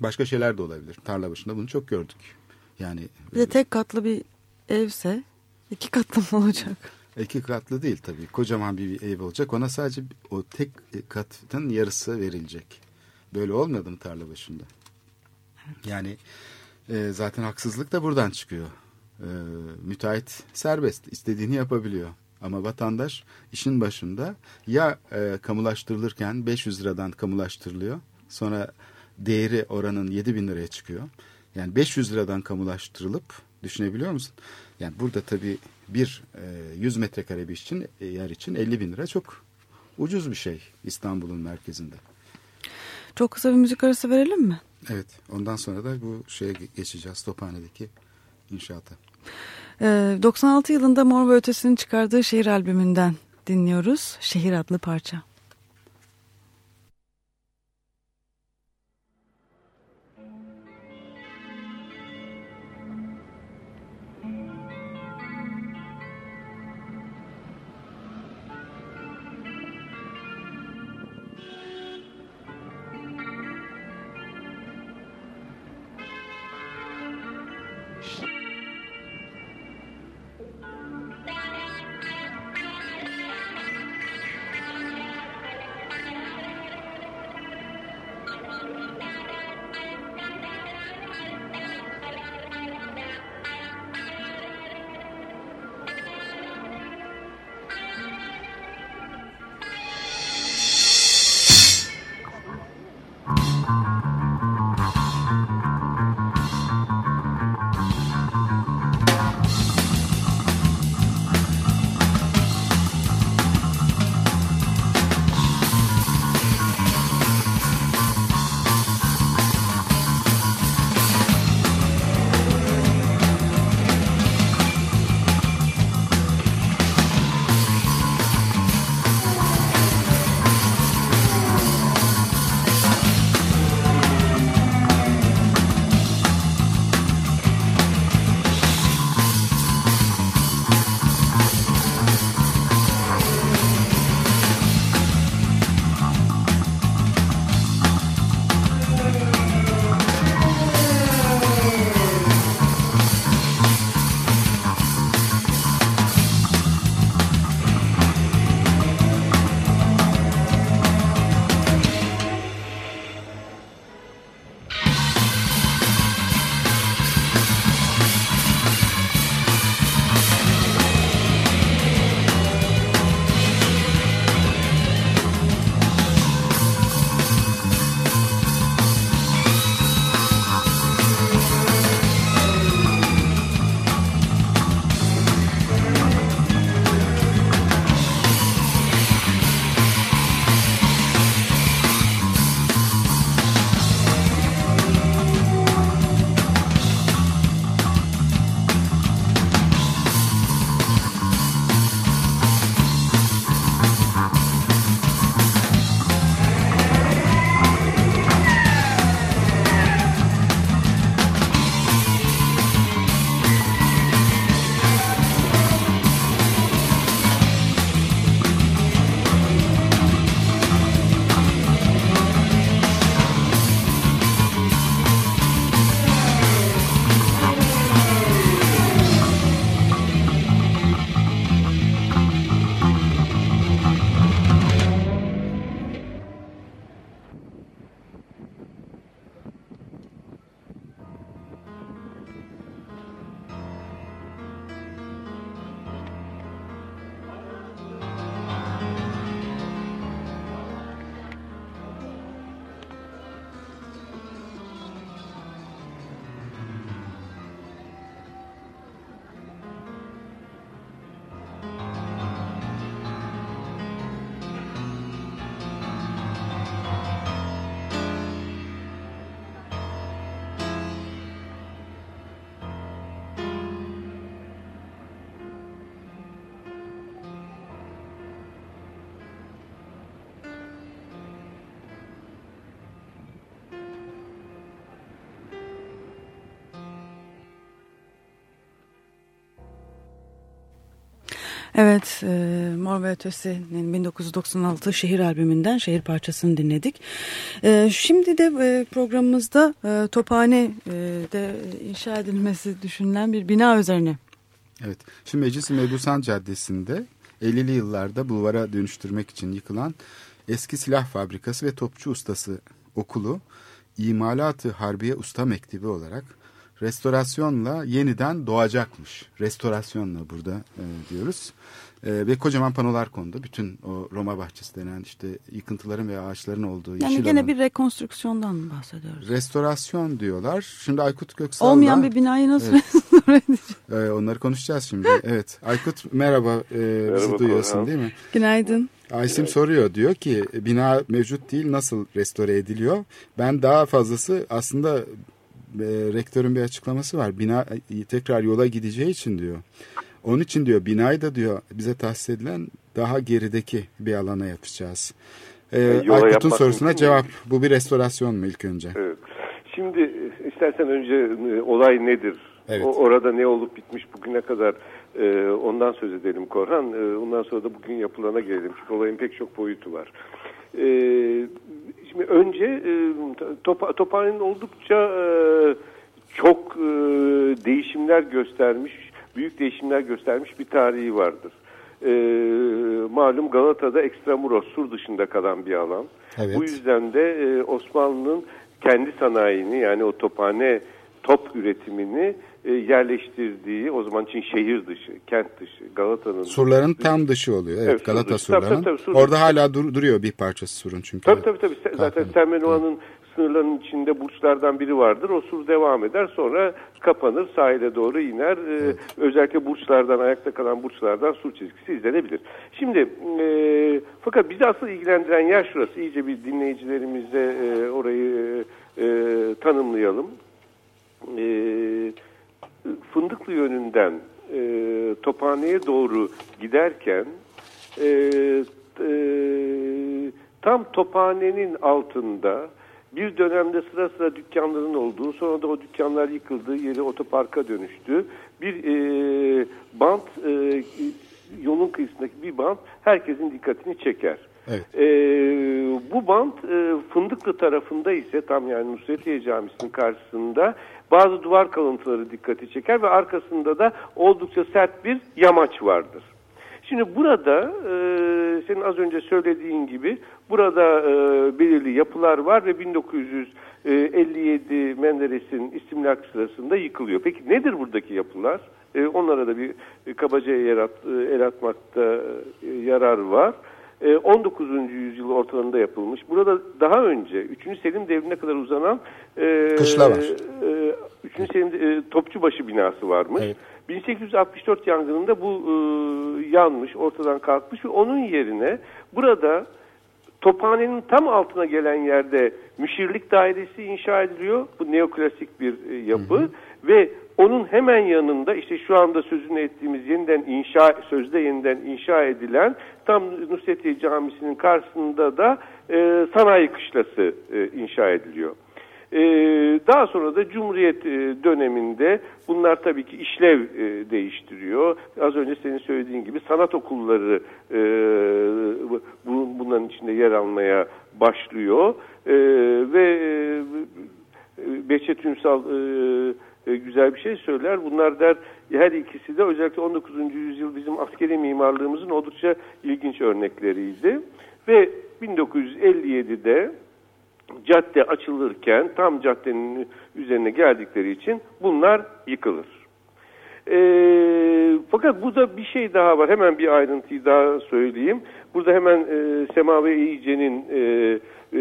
Başka şeyler de olabilir. Tarla başında bunu çok gördük. Yani Bir de tek katlı bir evse iki katlı mı olacak? iki katlı değil tabii. Kocaman bir ev olacak. Ona sadece o tek katın yarısı verilecek. Böyle olmadı mı tarla başında? Yani e, zaten haksızlık da buradan çıkıyor. E, müteahhit serbest, istediğini yapabiliyor. Ama vatandaş işin başında ya e, kamulaştırılırken 500 liradan kamulaştırılıyor. Sonra değeri oranın 7 bin liraya çıkıyor. Yani 500 liradan kamulaştırılıp düşünebiliyor musun? Yani burada tabii bir e, 100 metrekare bir için, e, yer için 50 bin lira çok ucuz bir şey İstanbul'un merkezinde. Çok kısa bir müzik arası verelim mi? Evet ondan sonra da bu şeye ge- geçeceğiz Tophane'deki inşaata. Ee, 96 yılında Mor ve Ötesi'nin çıkardığı şehir albümünden dinliyoruz. Şehir adlı parça. English. Evet, e, Mor ve Ötesi'nin 1996 şehir albümünden şehir parçasını dinledik. E, şimdi de e, programımızda e, Tophane'de inşa edilmesi düşünülen bir bina üzerine. Evet, şimdi Meclis-i Mebusan Caddesi'nde 50'li yıllarda bulvara dönüştürmek için yıkılan eski silah fabrikası ve topçu ustası okulu imalatı harbiye usta mektebi olarak restorasyonla yeniden doğacakmış. Restorasyonla burada e, diyoruz. E, ve kocaman panolar kondu. Bütün o Roma bahçesi denen işte yıkıntıların ve ağaçların olduğu Yani yeşil gene alan. bir rekonstrüksiyondan bahsediyoruz. Restorasyon diyorlar. Şimdi Aykut Göksal'la... Olmayan bir binayı nasıl Evet. restore edeceğiz? e, onları konuşacağız şimdi. Evet. Aykut merhaba. E, bizi Merhaba duyuyorsun Korhan. değil mi? Günaydın. Aysim soruyor diyor ki bina mevcut değil nasıl restore ediliyor? Ben daha fazlası aslında rektörün bir açıklaması var. Bina e, tekrar yola gideceği için diyor. Onun için diyor binayı da diyor bize tahsis edilen daha gerideki bir alana yapacağız. E, yola Aykut'un sorusuna mümkün cevap. Bu bir restorasyon mu ilk önce? Evet. Şimdi e, istersen önce e, olay nedir? Evet. O, orada ne olup bitmiş bugüne kadar e, ondan söz edelim Korhan. E, ondan sonra da bugün yapılana gelelim. Çünkü olayın pek çok boyutu var. E, şimdi önce e, Top, Tophane'nin oldukça e, çok e, değişimler göstermiş, büyük değişimler göstermiş bir tarihi vardır. E, malum Galata'da Ekstramuros, Sur dışında kalan bir alan. Evet. Bu yüzden de e, Osmanlı'nın kendi sanayini yani o tophane top üretimini yerleştirdiği o zaman için şehir dışı, kent dışı, Galata'nın Surların tam dışı oluyor. Evet, Evet, Galata dışı. Tabii, surlarının. tabii, tabii, sur Orada dışı. hala dur- duruyor bir parçası surun çünkü. Tabii tabii tabii. Zaten Kalkanı. Sermenova'nın sınırlarının içinde burçlardan biri vardır. O sur devam eder. Sonra kapanır, sahile doğru iner. Ee, Özellikle burçlardan, ayakta kalan burçlardan sur çizgisi izlenebilir. Şimdi e, fakat bizi asıl ilgilendiren yer şurası. İyice bir dinleyicilerimize e, orayı e, e, tanımlayalım. E, Fındıklı yönünden e, Tophane'ye doğru giderken e, e, tam Tophane'nin altında bir dönemde sıra sıra dükkanların olduğu, sonra da o dükkanlar yıkıldığı yeri otoparka dönüştü. Bir e, bant, e, yolun kıyısındaki bir bant herkesin dikkatini çeker. Evet. E, bu bant e, Fındıklı tarafında ise tam yani Nusretiye Camisi'nin karşısında bazı duvar kalıntıları dikkati çeker ve arkasında da oldukça sert bir yamaç vardır. Şimdi burada e, senin az önce söylediğin gibi burada e, belirli yapılar var ve 1957 Menderes'in istimlak sırasında yıkılıyor. Peki nedir buradaki yapılar? E, onlara da bir e, kabaca el, at, e, el atmakta e, yarar var. E, 19. yüzyıl ortalarında yapılmış. Burada daha önce 3. Selim devrine kadar uzanan e, Kışla var. 3. Selim e, Topçubaşı binası varmış. Evet. 1864 yangınında bu e, yanmış, ortadan kalkmış ve onun yerine burada Tophane'nin tam altına gelen yerde müşirlik dairesi inşa ediliyor. Bu neoklasik bir e, yapı ve onun hemen yanında işte şu anda sözünü ettiğimiz yeniden inşa sözde yeniden inşa edilen tam Nusretiye Camisi'nin karşısında da e, sanayi kışlası e, inşa ediliyor. Ee, daha sonra da Cumhuriyet e, döneminde bunlar tabii ki işlev e, değiştiriyor. Az önce senin söylediğin gibi sanat okulları e, bu, bunların içinde yer almaya başlıyor. Ve Behçet Ünsal güzel bir şey söyler. Bunlar der her ikisi de özellikle 19. yüzyıl bizim askeri mimarlığımızın oldukça ilginç örnekleriydi. Ve 1957'de cadde açılırken tam caddenin üzerine geldikleri için bunlar yıkılır. E, fakat burada bir şey daha var. Hemen bir ayrıntıyı daha söyleyeyim. Burada hemen e, Semavi İyice'nin e, e,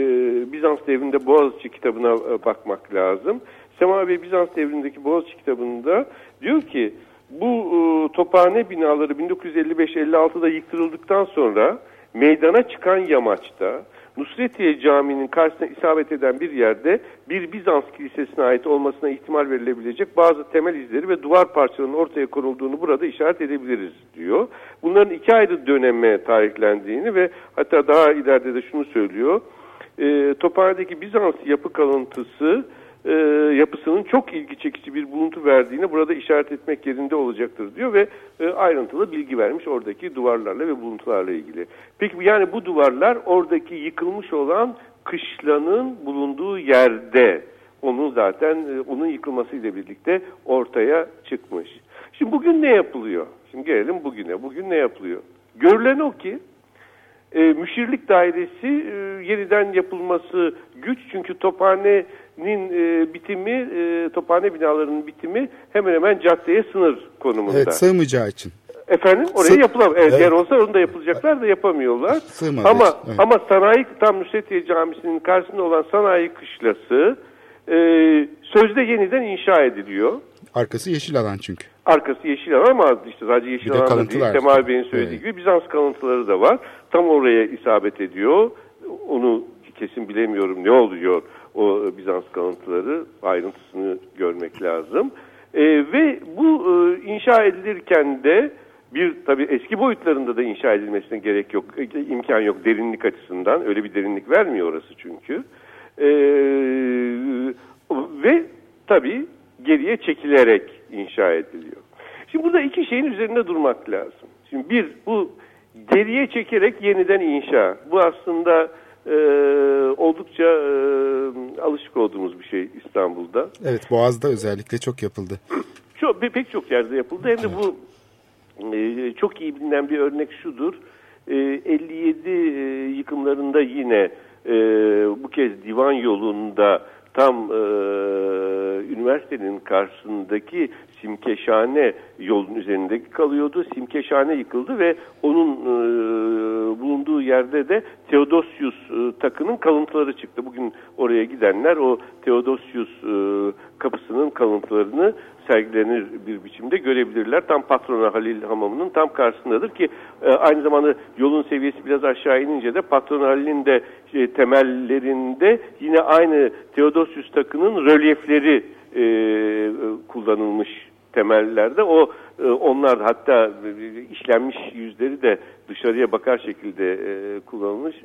Bizans devrinde Boğaziçi kitabına e, bakmak lazım. Semavi Bizans devrindeki Boğaziçi kitabında diyor ki bu e, tophane binaları 1955-56'da yıktırıldıktan sonra meydana çıkan yamaçta Nusretiye Camii'nin karşısına isabet eden bir yerde bir Bizans kilisesine ait olmasına ihtimal verilebilecek bazı temel izleri ve duvar parçalarının ortaya konulduğunu burada işaret edebiliriz diyor. Bunların iki ayrı döneme tarihlendiğini ve hatta daha ileride de şunu söylüyor. E, Tophane'deki Bizans yapı kalıntısı e, yapısının çok ilgi çekici bir buluntu verdiğini burada işaret etmek yerinde olacaktır diyor ve e, ayrıntılı bilgi vermiş oradaki duvarlarla ve buluntularla ilgili. Peki yani bu duvarlar oradaki yıkılmış olan kışlanın bulunduğu yerde onun zaten e, onun yıkılmasıyla birlikte ortaya çıkmış. Şimdi bugün ne yapılıyor? Şimdi gelelim bugüne. Bugün ne yapılıyor? Görülen o ki e, müşirlik dairesi e, yeniden yapılması güç çünkü tophanenin e, bitimi, e, tophane binalarının bitimi hemen hemen caddeye sınır konumunda. Evet sığmayacağı için. Efendim oraya Sı- yapılamıyor. Evet, Evet. yer olsa onu da yapılacaklar da yapamıyorlar. Sığmadığı ama evet. ama sanayi tam Nusretiye Camisi'nin karşısında olan sanayi kışlası e, sözde yeniden inşa ediliyor. Arkası yeşil alan çünkü. Arkası yeşil alan ama işte sadece yeşil de alan değil. Semavi Bey'in söylediği Evet. gibi Bizans kalıntıları da var. Tam oraya isabet ediyor. Onu kesin bilemiyorum ne oluyor o Bizans kalıntıları. Ayrıntısını görmek lazım. Ee, ve bu e, inşa edilirken de bir tabii eski boyutlarında da inşa edilmesine gerek yok, e, imkan yok derinlik açısından. Öyle bir derinlik vermiyor orası çünkü. Ee, ve tabii geriye çekilerek inşa ediliyor. Şimdi burada iki şeyin üzerinde durmak lazım. Şimdi bir bu geriye çekerek yeniden inşa. Bu aslında e, oldukça e, alışık olduğumuz bir şey İstanbul'da. Evet Boğaz'da özellikle çok yapıldı. Şu pe- pek çok yerde yapıldı. Hem de bu e, çok iyi bilinen bir örnek şudur. E, 57 e, yıkımlarında yine e, bu kez divan yolunda tam e, üniversitenin karşısındaki Simkeşhane yolun üzerindeki kalıyordu. Simkeşhane yıkıldı ve onun e, bulunduğu yerde de Theodosius e, takının kalıntıları çıktı. Bugün oraya gidenler o Theodosius e, kapısının kalıntılarını sergilenir bir biçimde görebilirler. Tam Patrona Halil Hamamı'nın tam karşısındadır ki e, aynı zamanda yolun seviyesi biraz aşağı inince de Patrona Halil'in de e, temellerinde yine aynı Theodosius takının rölyefleri e, e, kullanılmış temellerde. O e, onlar hatta e, işlenmiş yüzleri de dışarıya bakar şekilde kullanılmış.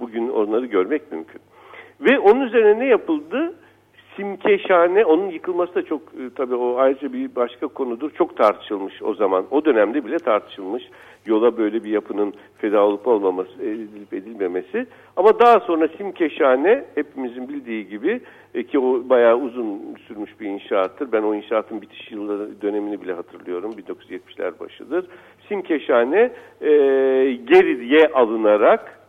Bugün onları görmek mümkün. Ve onun üzerine ne yapıldı? Simkeşhane, onun yıkılması da çok e, tabii o ayrıca bir başka konudur. Çok tartışılmış o zaman. O dönemde bile tartışılmış. Yola böyle bir yapının feda olup olmaması, edilip edilmemesi. Ama daha sonra Simkeşhane hepimizin bildiği gibi e, ki o bayağı uzun sürmüş bir inşaattır. Ben o inşaatın bitiş yılları dönemini bile hatırlıyorum. 1970'ler başıdır. Simkeşhane e, geriye alınarak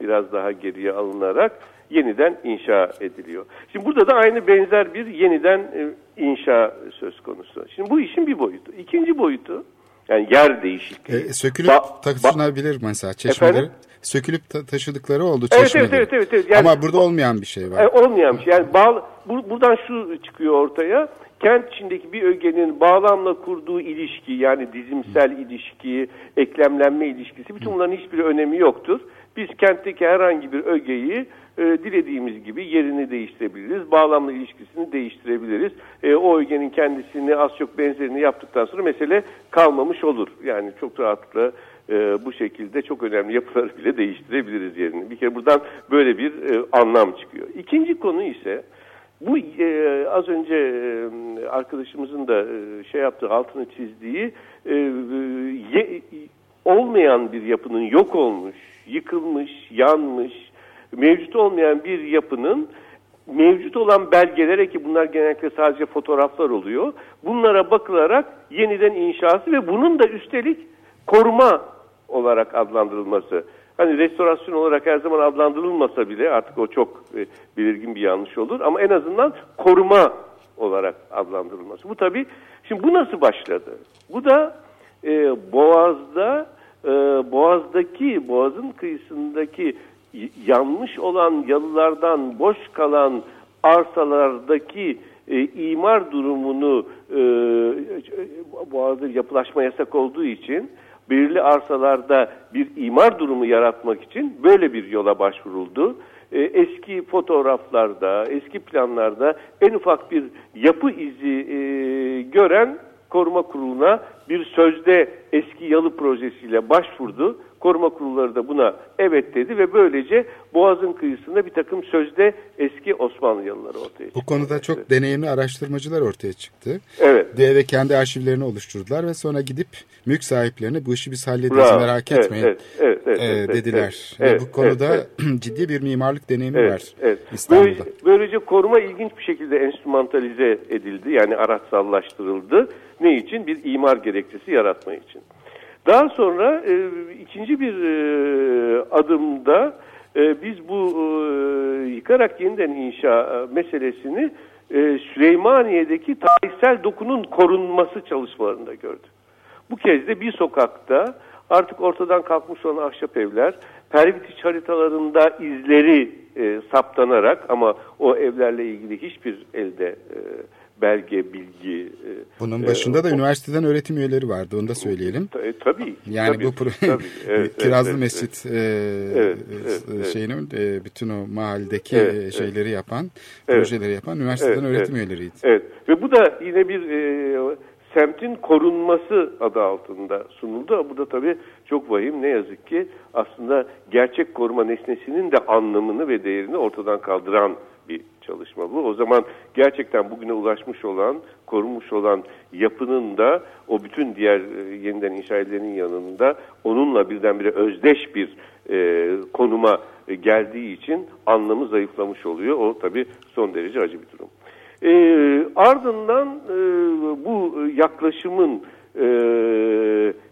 biraz daha geriye alınarak yeniden inşa ediliyor. Şimdi burada da aynı benzer bir yeniden e, inşa söz konusu. Şimdi bu işin bir boyutu. İkinci boyutu yani yer değişikliği. E, sökülüp Ba- taşınabilir mesela çeşmeleri. Efendim? Sökülüp ta- taşıdıkları oldu çeşmeleri. evet, evet, evet, evet. Yani- Ama burada olmayan bir şey var. E, olmayan bir şey. Yani bağlı, bu- buradan şu çıkıyor ortaya. Kent içindeki bir ögenin bağlamla kurduğu ilişki yani dizimsel ilişki, eklemlenme ilişkisi bütün bunların hiçbir önemi yoktur. Biz kentteki herhangi bir ögeyi e, dilediğimiz gibi yerini değiştirebiliriz. Bağlamla ilişkisini değiştirebiliriz. E, o ögenin kendisini az çok benzerini yaptıktan sonra mesele kalmamış olur. Yani çok rahatlıkla e, bu şekilde çok önemli yapıları bile değiştirebiliriz yerini. Bir kere buradan böyle bir e, anlam çıkıyor. İkinci konu ise bu e, az önce e, arkadaşımızın da e, şey yaptığı altını çizdiği e, ye, olmayan bir yapının yok olmuş, yıkılmış, yanmış, mevcut olmayan bir yapının mevcut olan belgelere ki bunlar genellikle sadece fotoğraflar oluyor. Bunlara bakılarak yeniden inşası ve bunun da üstelik koruma olarak adlandırılması. Hani restorasyon olarak her zaman adlandırılmasa bile artık o çok e, belirgin bir yanlış olur ama en azından koruma olarak adlandırılması. Bu tabii şimdi bu nasıl başladı? Bu da e, Boğaz'da e, Boğaz'daki Boğaz'ın kıyısındaki yanmış olan yalılardan boş kalan arsalardaki e, imar durumunu e, Boğaz'da yapılaşma yasak olduğu için belirli arsalarda bir imar durumu yaratmak için böyle bir yola başvuruldu. E, eski fotoğraflarda, eski planlarda en ufak bir yapı izi e, gören koruma kuruluna bir sözde eski yalı projesiyle başvurdu. Koruma kurulları da buna evet dedi ve böylece Boğaz'ın kıyısında bir takım sözde eski Osmanlı yalıları ortaya çıktı. Bu konuda çok deneyimli araştırmacılar ortaya çıktı. Evet. Ve kendi arşivlerini oluşturdular ve sonra gidip mülk sahiplerine bu işi biz hallederiz Bravo. merak Evet, etmeyin evet, evet, evet, e, evet, dediler. evet, ve evet, bu konuda evet, ciddi bir mimarlık deneyimi Evet, var evet. İstanbul'da. Böyle- böylece koruma ilginç bir şekilde enstrümantalize edildi. Yani araçsallaştırıldı. Ne için? Bir imar gerekçesi yaratma için. Daha sonra e, ikinci bir e, adımda e, biz bu e, yıkarak yeniden inşa e, meselesini e, Süleymaniye'deki tarihsel dokunun korunması çalışmalarında gördük. Bu kez de bir sokakta artık ortadan kalkmış olan ahşap evler Pervitiç haritalarında izleri e, saptanarak ama o evlerle ilgili hiçbir elde e, belge, bilgi. e, Bunun e, başında da o- üniversiteden öğretim üyeleri vardı onu da söyleyelim. Ta- e, tabii. Yani tabii, bu tabii. Evet, Kirazlı evet, Mescit e, Evet, e, evet, evet. şeyinin e, bütün o mahalledeki Evet, e, evet. şeyleri yapan, Evet. projeleri yapan üniversiteden Evet, öğretim evet. üyeleriydi. Evet ve bu da yine bir e, semtin korunması adı altında sunuldu. Bu da tabii çok vahim ne yazık ki aslında gerçek koruma nesnesinin de anlamını ve değerini ortadan kaldıran çalışma bu. O zaman gerçekten bugüne ulaşmış olan, korunmuş olan yapının da o bütün diğer e, yeniden inşa edilenin yanında onunla birdenbire özdeş bir e, konuma e, geldiği için anlamı zayıflamış oluyor. O tabii son derece acı bir durum. E, ardından e, bu yaklaşımın e,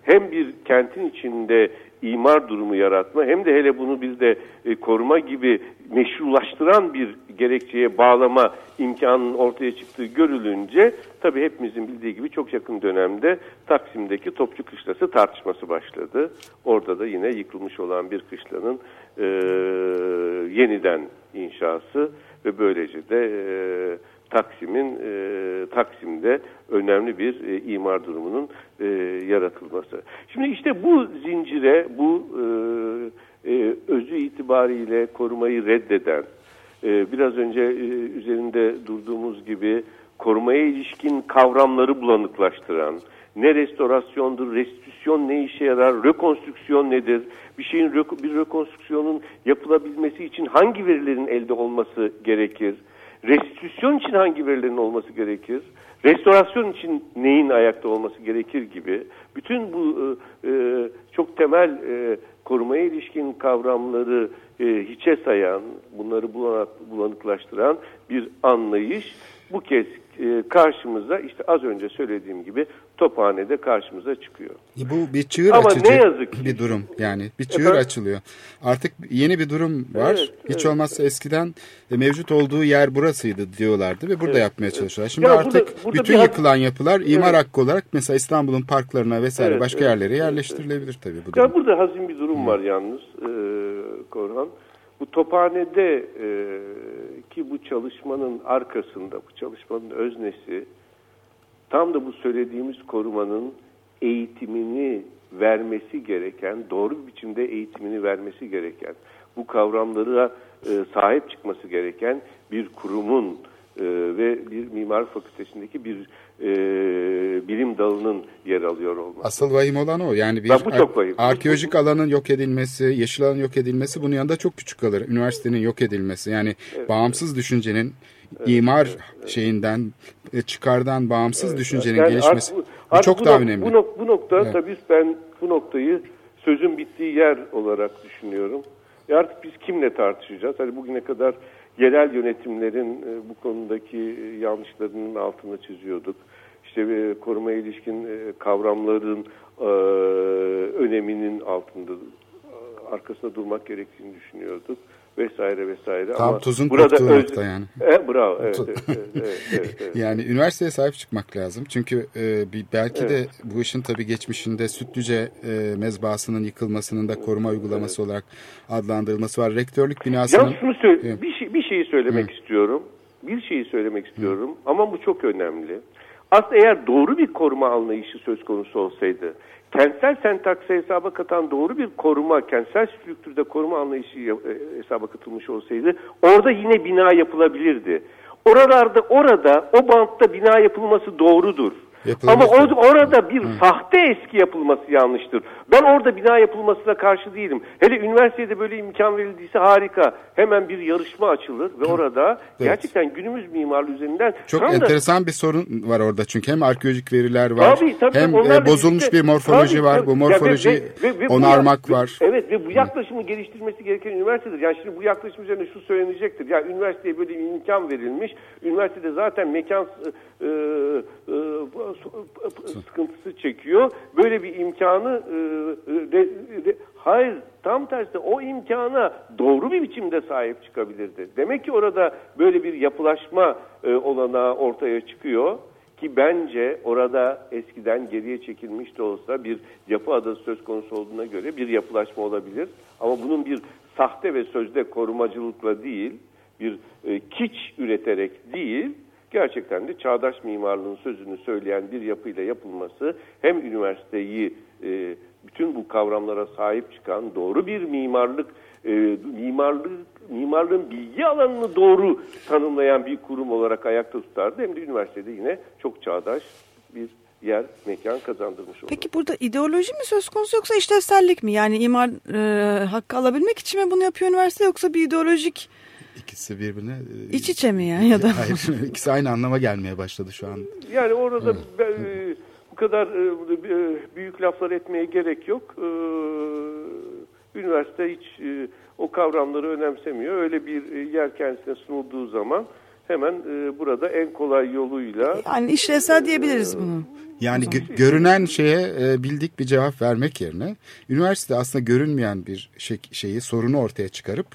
hem bir kentin içinde imar durumu yaratma hem de hele bunu bir de e, koruma gibi meşrulaştıran bir gerekçeye bağlama imkanının ortaya çıktığı görülünce tabii hepimizin bildiği gibi çok yakın dönemde Taksim'deki Topçu Kışlası tartışması başladı. Orada da yine yıkılmış olan bir kışlanın e, yeniden inşası ve böylece de e, Taksim'in e, Taksim'de önemli bir e, imar durumunun e, yaratılması. Şimdi işte bu zincire, bu e, e, özü itibariyle korumayı reddeden, e, biraz önce e, üzerinde durduğumuz gibi korumaya ilişkin kavramları bulanıklaştıran, ne restorasyondur, restitüsyon ne işe yarar, rekonstrüksiyon nedir, bir şeyin bir rekonstrüksiyonun yapılabilmesi için hangi verilerin elde olması gerekir, restitüsyon için hangi verilerin olması gerekir, restorasyon için neyin ayakta olması gerekir gibi bütün bu e, e, çok temel e, korumaya ilişkin kavramları e, hiçe sayan, bunları bulanık, bulanıklaştıran bir anlayış bu kez e, karşımıza işte az önce söylediğim gibi tophanede karşımıza çıkıyor. E, bu bir çığır Ama açıcı ne yazık ki, bir durum yani bir çığır Efendim? açılıyor. Artık yeni bir durum var. Evet, Hiç evet. olmazsa eskiden e, mevcut olduğu yer burasıydı diyorlardı ve burada Evet, yapmaya evet. çalışıyorlar. Şimdi Ya artık burada- burada bütün bir- yıkılan yapılar imar Evet. hakkı olarak mesela İstanbul'un parklarına vesaire Evet, başka evet, yerlere evet, yerleştirilebilir tabii bu durum. Ya burada hazin bir durum var yalnız e, Korhan. Bu tophanede e, ki bu çalışmanın arkasında, bu çalışmanın öznesi tam da bu söylediğimiz korumanın eğitimini vermesi gereken, doğru bir biçimde eğitimini vermesi gereken, bu kavramlara e, sahip çıkması gereken bir kurumun e, ve bir mimar fakültesindeki bir e, bilim dalının yer alıyor olması. Asıl vahim olan o. Yani bir Ya bu çok vahim. arkeolojik alanın yok edilmesi, yeşil alanın yok edilmesi bunun yanında çok küçük kalır. Üniversitenin yok edilmesi. Yani bağımsız düşüncenin imar şeyinden e, çıkardan bağımsız düşüncenin Yani gelişmesi artık bu, artık çok bu daha nok- önemli. Bu, nok- bu nokta Evet. tabii ben bu noktayı sözün bittiği yer olarak düşünüyorum. E artık biz kimle tartışacağız? Hani bugüne kadar yerel yönetimlerin e, bu konudaki e, yanlışlarının altını çiziyorduk. İşte korumaya ilişkin kavramların öneminin altında arkasında durmak gerektiğini düşünüyorduk vesaire vesaire. Tam Ama tuzun burada koktuğu öz- nokta yani. E, bravo. Evet, evet, evet, evet, evet, evet. Yani üniversiteye sahip çıkmak lazım. Çünkü e, bir, belki de bu işin tabii geçmişinde Sütlüce e, mezbahasının yıkılmasının da koruma uygulaması olarak adlandırılması var. Rektörlük binasının... Yalnız şunu söyle, Evet. bir, şey, bir şeyi söylemek istiyorum. Bir şeyi söylemek istiyorum ama bu çok önemli. Aslında eğer doğru bir koruma anlayışı söz konusu olsaydı, kentsel sentaksı hesaba katan doğru bir koruma, kentsel strüktürde koruma anlayışı e, hesaba katılmış olsaydı, orada yine bina yapılabilirdi. Oralarda, orada, o bantta bina yapılması doğrudur. Ama tabii. o, orada bir sahte eski yapılması yanlıştır. Ben orada bina yapılmasına karşı değilim. Hele üniversitede böyle imkan verildiyse harika. Hemen bir yarışma açılır ve orada gerçekten günümüz mimarlığı üzerinden Çok tam da- enteresan bir sorun var orada çünkü hem arkeolojik veriler var Tabii, tabii, hem e, bozulmuş birlikte- bir morfoloji Tabii, var. tabii. Bu ve- morfoloji ve- ve- ve bu onarmak yak- var. Evet ve bu yaklaşımı geliştirmesi gereken üniversitedir. Yani şimdi bu yaklaşım üzerine şu söylenecektir. Ya üniversiteye böyle bir imkan verilmiş. Üniversitede zaten mekan e, e, sıkıntısı çekiyor. Böyle bir imkanı e, hayır tam tersi o imkana doğru bir biçimde sahip çıkabilirdi. Demek ki orada böyle bir yapılaşma e, olanağı ortaya çıkıyor ki bence orada eskiden geriye çekilmiş de olsa bir yapı adası söz konusu olduğuna göre bir yapılaşma olabilir. Ama bunun bir sahte ve sözde korumacılıkla değil, bir e, kiç üreterek değil, gerçekten de çağdaş mimarlığın sözünü söyleyen bir yapıyla yapılması hem üniversiteyi e, bütün bu kavramlara sahip çıkan doğru bir mimarlık e, mimarlık mimarlığın bilgi alanını doğru tanımlayan bir kurum olarak ayakta tutardı. Hem de üniversitede yine çok çağdaş bir yer, mekan kazandırmış oldu. Peki burada ideoloji mi söz konusu yoksa işlevsellik mi? Yani imar e, hakkı alabilmek için mi bunu yapıyor üniversite yoksa bir ideolojik İkisi birbirine e, iç içe mi yani ya da? Hayır, ikisi aynı anlama gelmeye başladı şu an. Yani orada ben, e, bu kadar e, büyük laflar etmeye gerek yok. Üniversite hiç o kavramları önemsemiyor. Öyle bir yer kendisine sunulduğu zaman hemen e, burada en kolay yoluyla Yani işlevsel diyebiliriz bunu. Yani gö- görünen şeye e, bildik bir cevap vermek yerine üniversite aslında görünmeyen bir şey, şeyi sorunu ortaya çıkarıp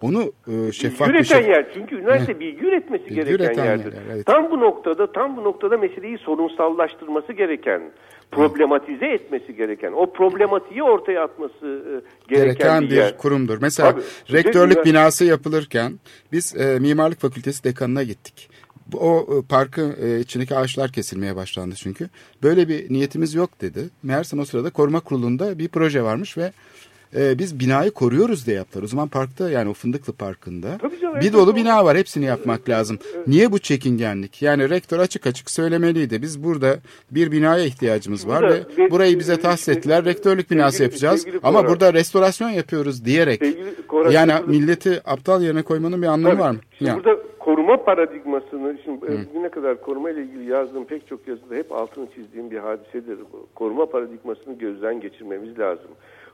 onu e, şeffaf bilgi bir üreten yer. Çünkü üniversite bilgi üretmesi Bilgi gereken yerdir. yer, evet. Tam bu noktada tam bu noktada meseleyi sorunsallaştırması gereken, problematize etmesi gereken, o problematiği ortaya atması e, gereken, gereken bir bir yer. kurumdur. Mesela Tabii. rektörlük Dediler- binası yapılırken biz e, Mimarlık Fakültesi dekanına gittik. O e, parkın e, içindeki ağaçlar kesilmeye başlandı çünkü. Böyle bir niyetimiz yok dedi. Meğersem o sırada koruma kurulunda bir proje varmış ve e, biz binayı koruyoruz diye yaptılar. O zaman parkta yani o Fındıklı Parkı'nda canım, bir dolu bina var. Hepsini yapmak lazım. Niye bu çekingenlik? Yani rektör açık açık söylemeliydi. Biz burada bir binaya ihtiyacımız var Burada ve ve- burayı bize tahsis ettiler. Rektörlük binası Sevgili- yapacağız. sevgili Ama Koray. burada restorasyon yapıyoruz diyerek Koray, yani milleti aptal yerine koymanın bir anlamı Tabii. var mı? Şimdi Yani. burada koruma paradigmasını, şimdi e, bugüne kadar koruma ile ilgili yazdığım pek çok yazıda hep altını çizdiğim bir hadisedir. bu. Koruma paradigmasını gözden geçirmemiz lazım.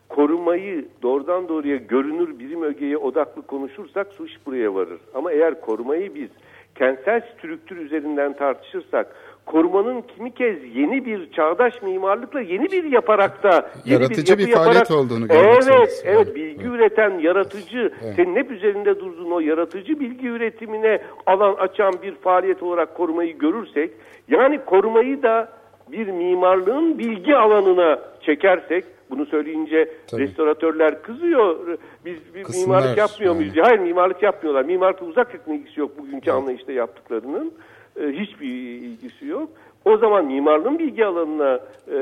Korumayı doğrudan doğruya görünür birim ögeye odaklı konuşursak su iş buraya varır. Ama eğer korumayı biz kentsel strüktür üzerinden tartışırsak korumanın kimi kez yeni bir çağdaş mimarlıkla yeni bir yaparakta yeni Yaratıcı bir yapı faaliyet yaparak- olduğunu görmek Evet, evet. Evet. Bilgi üreten, yaratıcı, senin hep üzerinde durduğun o yaratıcı bilgi üretimine alan açan bir faaliyet olarak korumayı görürsek, yani korumayı da bir mimarlığın bilgi alanına çekersek, bunu söyleyince Tabii. restoratörler kızıyor. Biz bir Kızsınlar mimarlık yapmıyor muyuz? yani. diye. Hayır mimarlık yapmıyorlar. Mimarlıkla uzak yakın ilgisi yok bugünkü anlayışta yaptıklarının. Ee, hiçbir ilgisi yok. O zaman mimarlığın bilgi alanına e,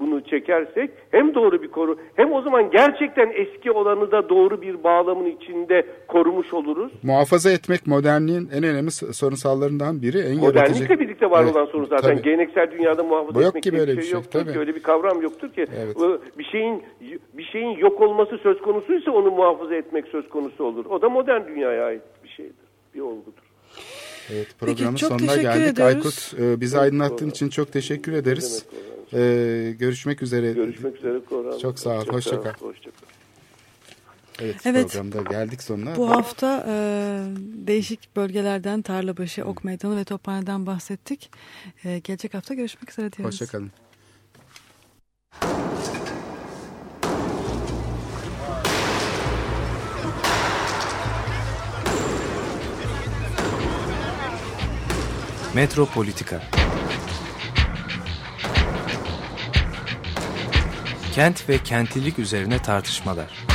bunu çekersek hem doğru bir koru hem o zaman gerçekten eski olanı da doğru bir bağlamın içinde korumuş oluruz. Muhafaza etmek modernliğin en önemli sorunsallarından biri. En Modernlikle yaratıcı. birlikte var Evet, olan sorun zaten. tabii. Geleneksel dünyada muhafaza Bu yok etmek ki böyle bir şey şey, yoktur tabii. ki. Öyle bir kavram yoktur ki. Evet. Bu Bir şeyin bir şeyin yok olması söz konusuysa onu muhafaza etmek söz konusu olur. O da modern dünyaya ait bir şeydir. Bir olgudur. Evet, Peki, programın çok sonuna geldik. ediyoruz. Aykut e, bizi aydınlattığın için çok teşekkür ederiz. E, görüşmek üzere. Görüşmek üzere Korhan. Çok sağ ol, hoşça kal. Hoşça. Evet, Evet. programda geldik sonuna. Bu hafta e, değişik bölgelerden Tarlabaşı, Ok Meydanı ve Tophane'den bahsettik. E, gelecek hafta görüşmek üzere diyoruz. Hoşçakalın. Metropolitika Kent ve kentlilik üzerine tartışmalar.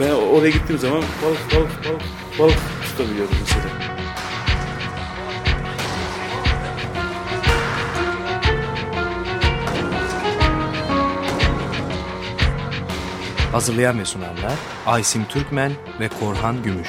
Ben oraya gittiğim zaman balık balık balık balık tutabiliyorum mesela. Hazırlayan ve sunanlar Aysim Türkmen ve Korhan Gümüş.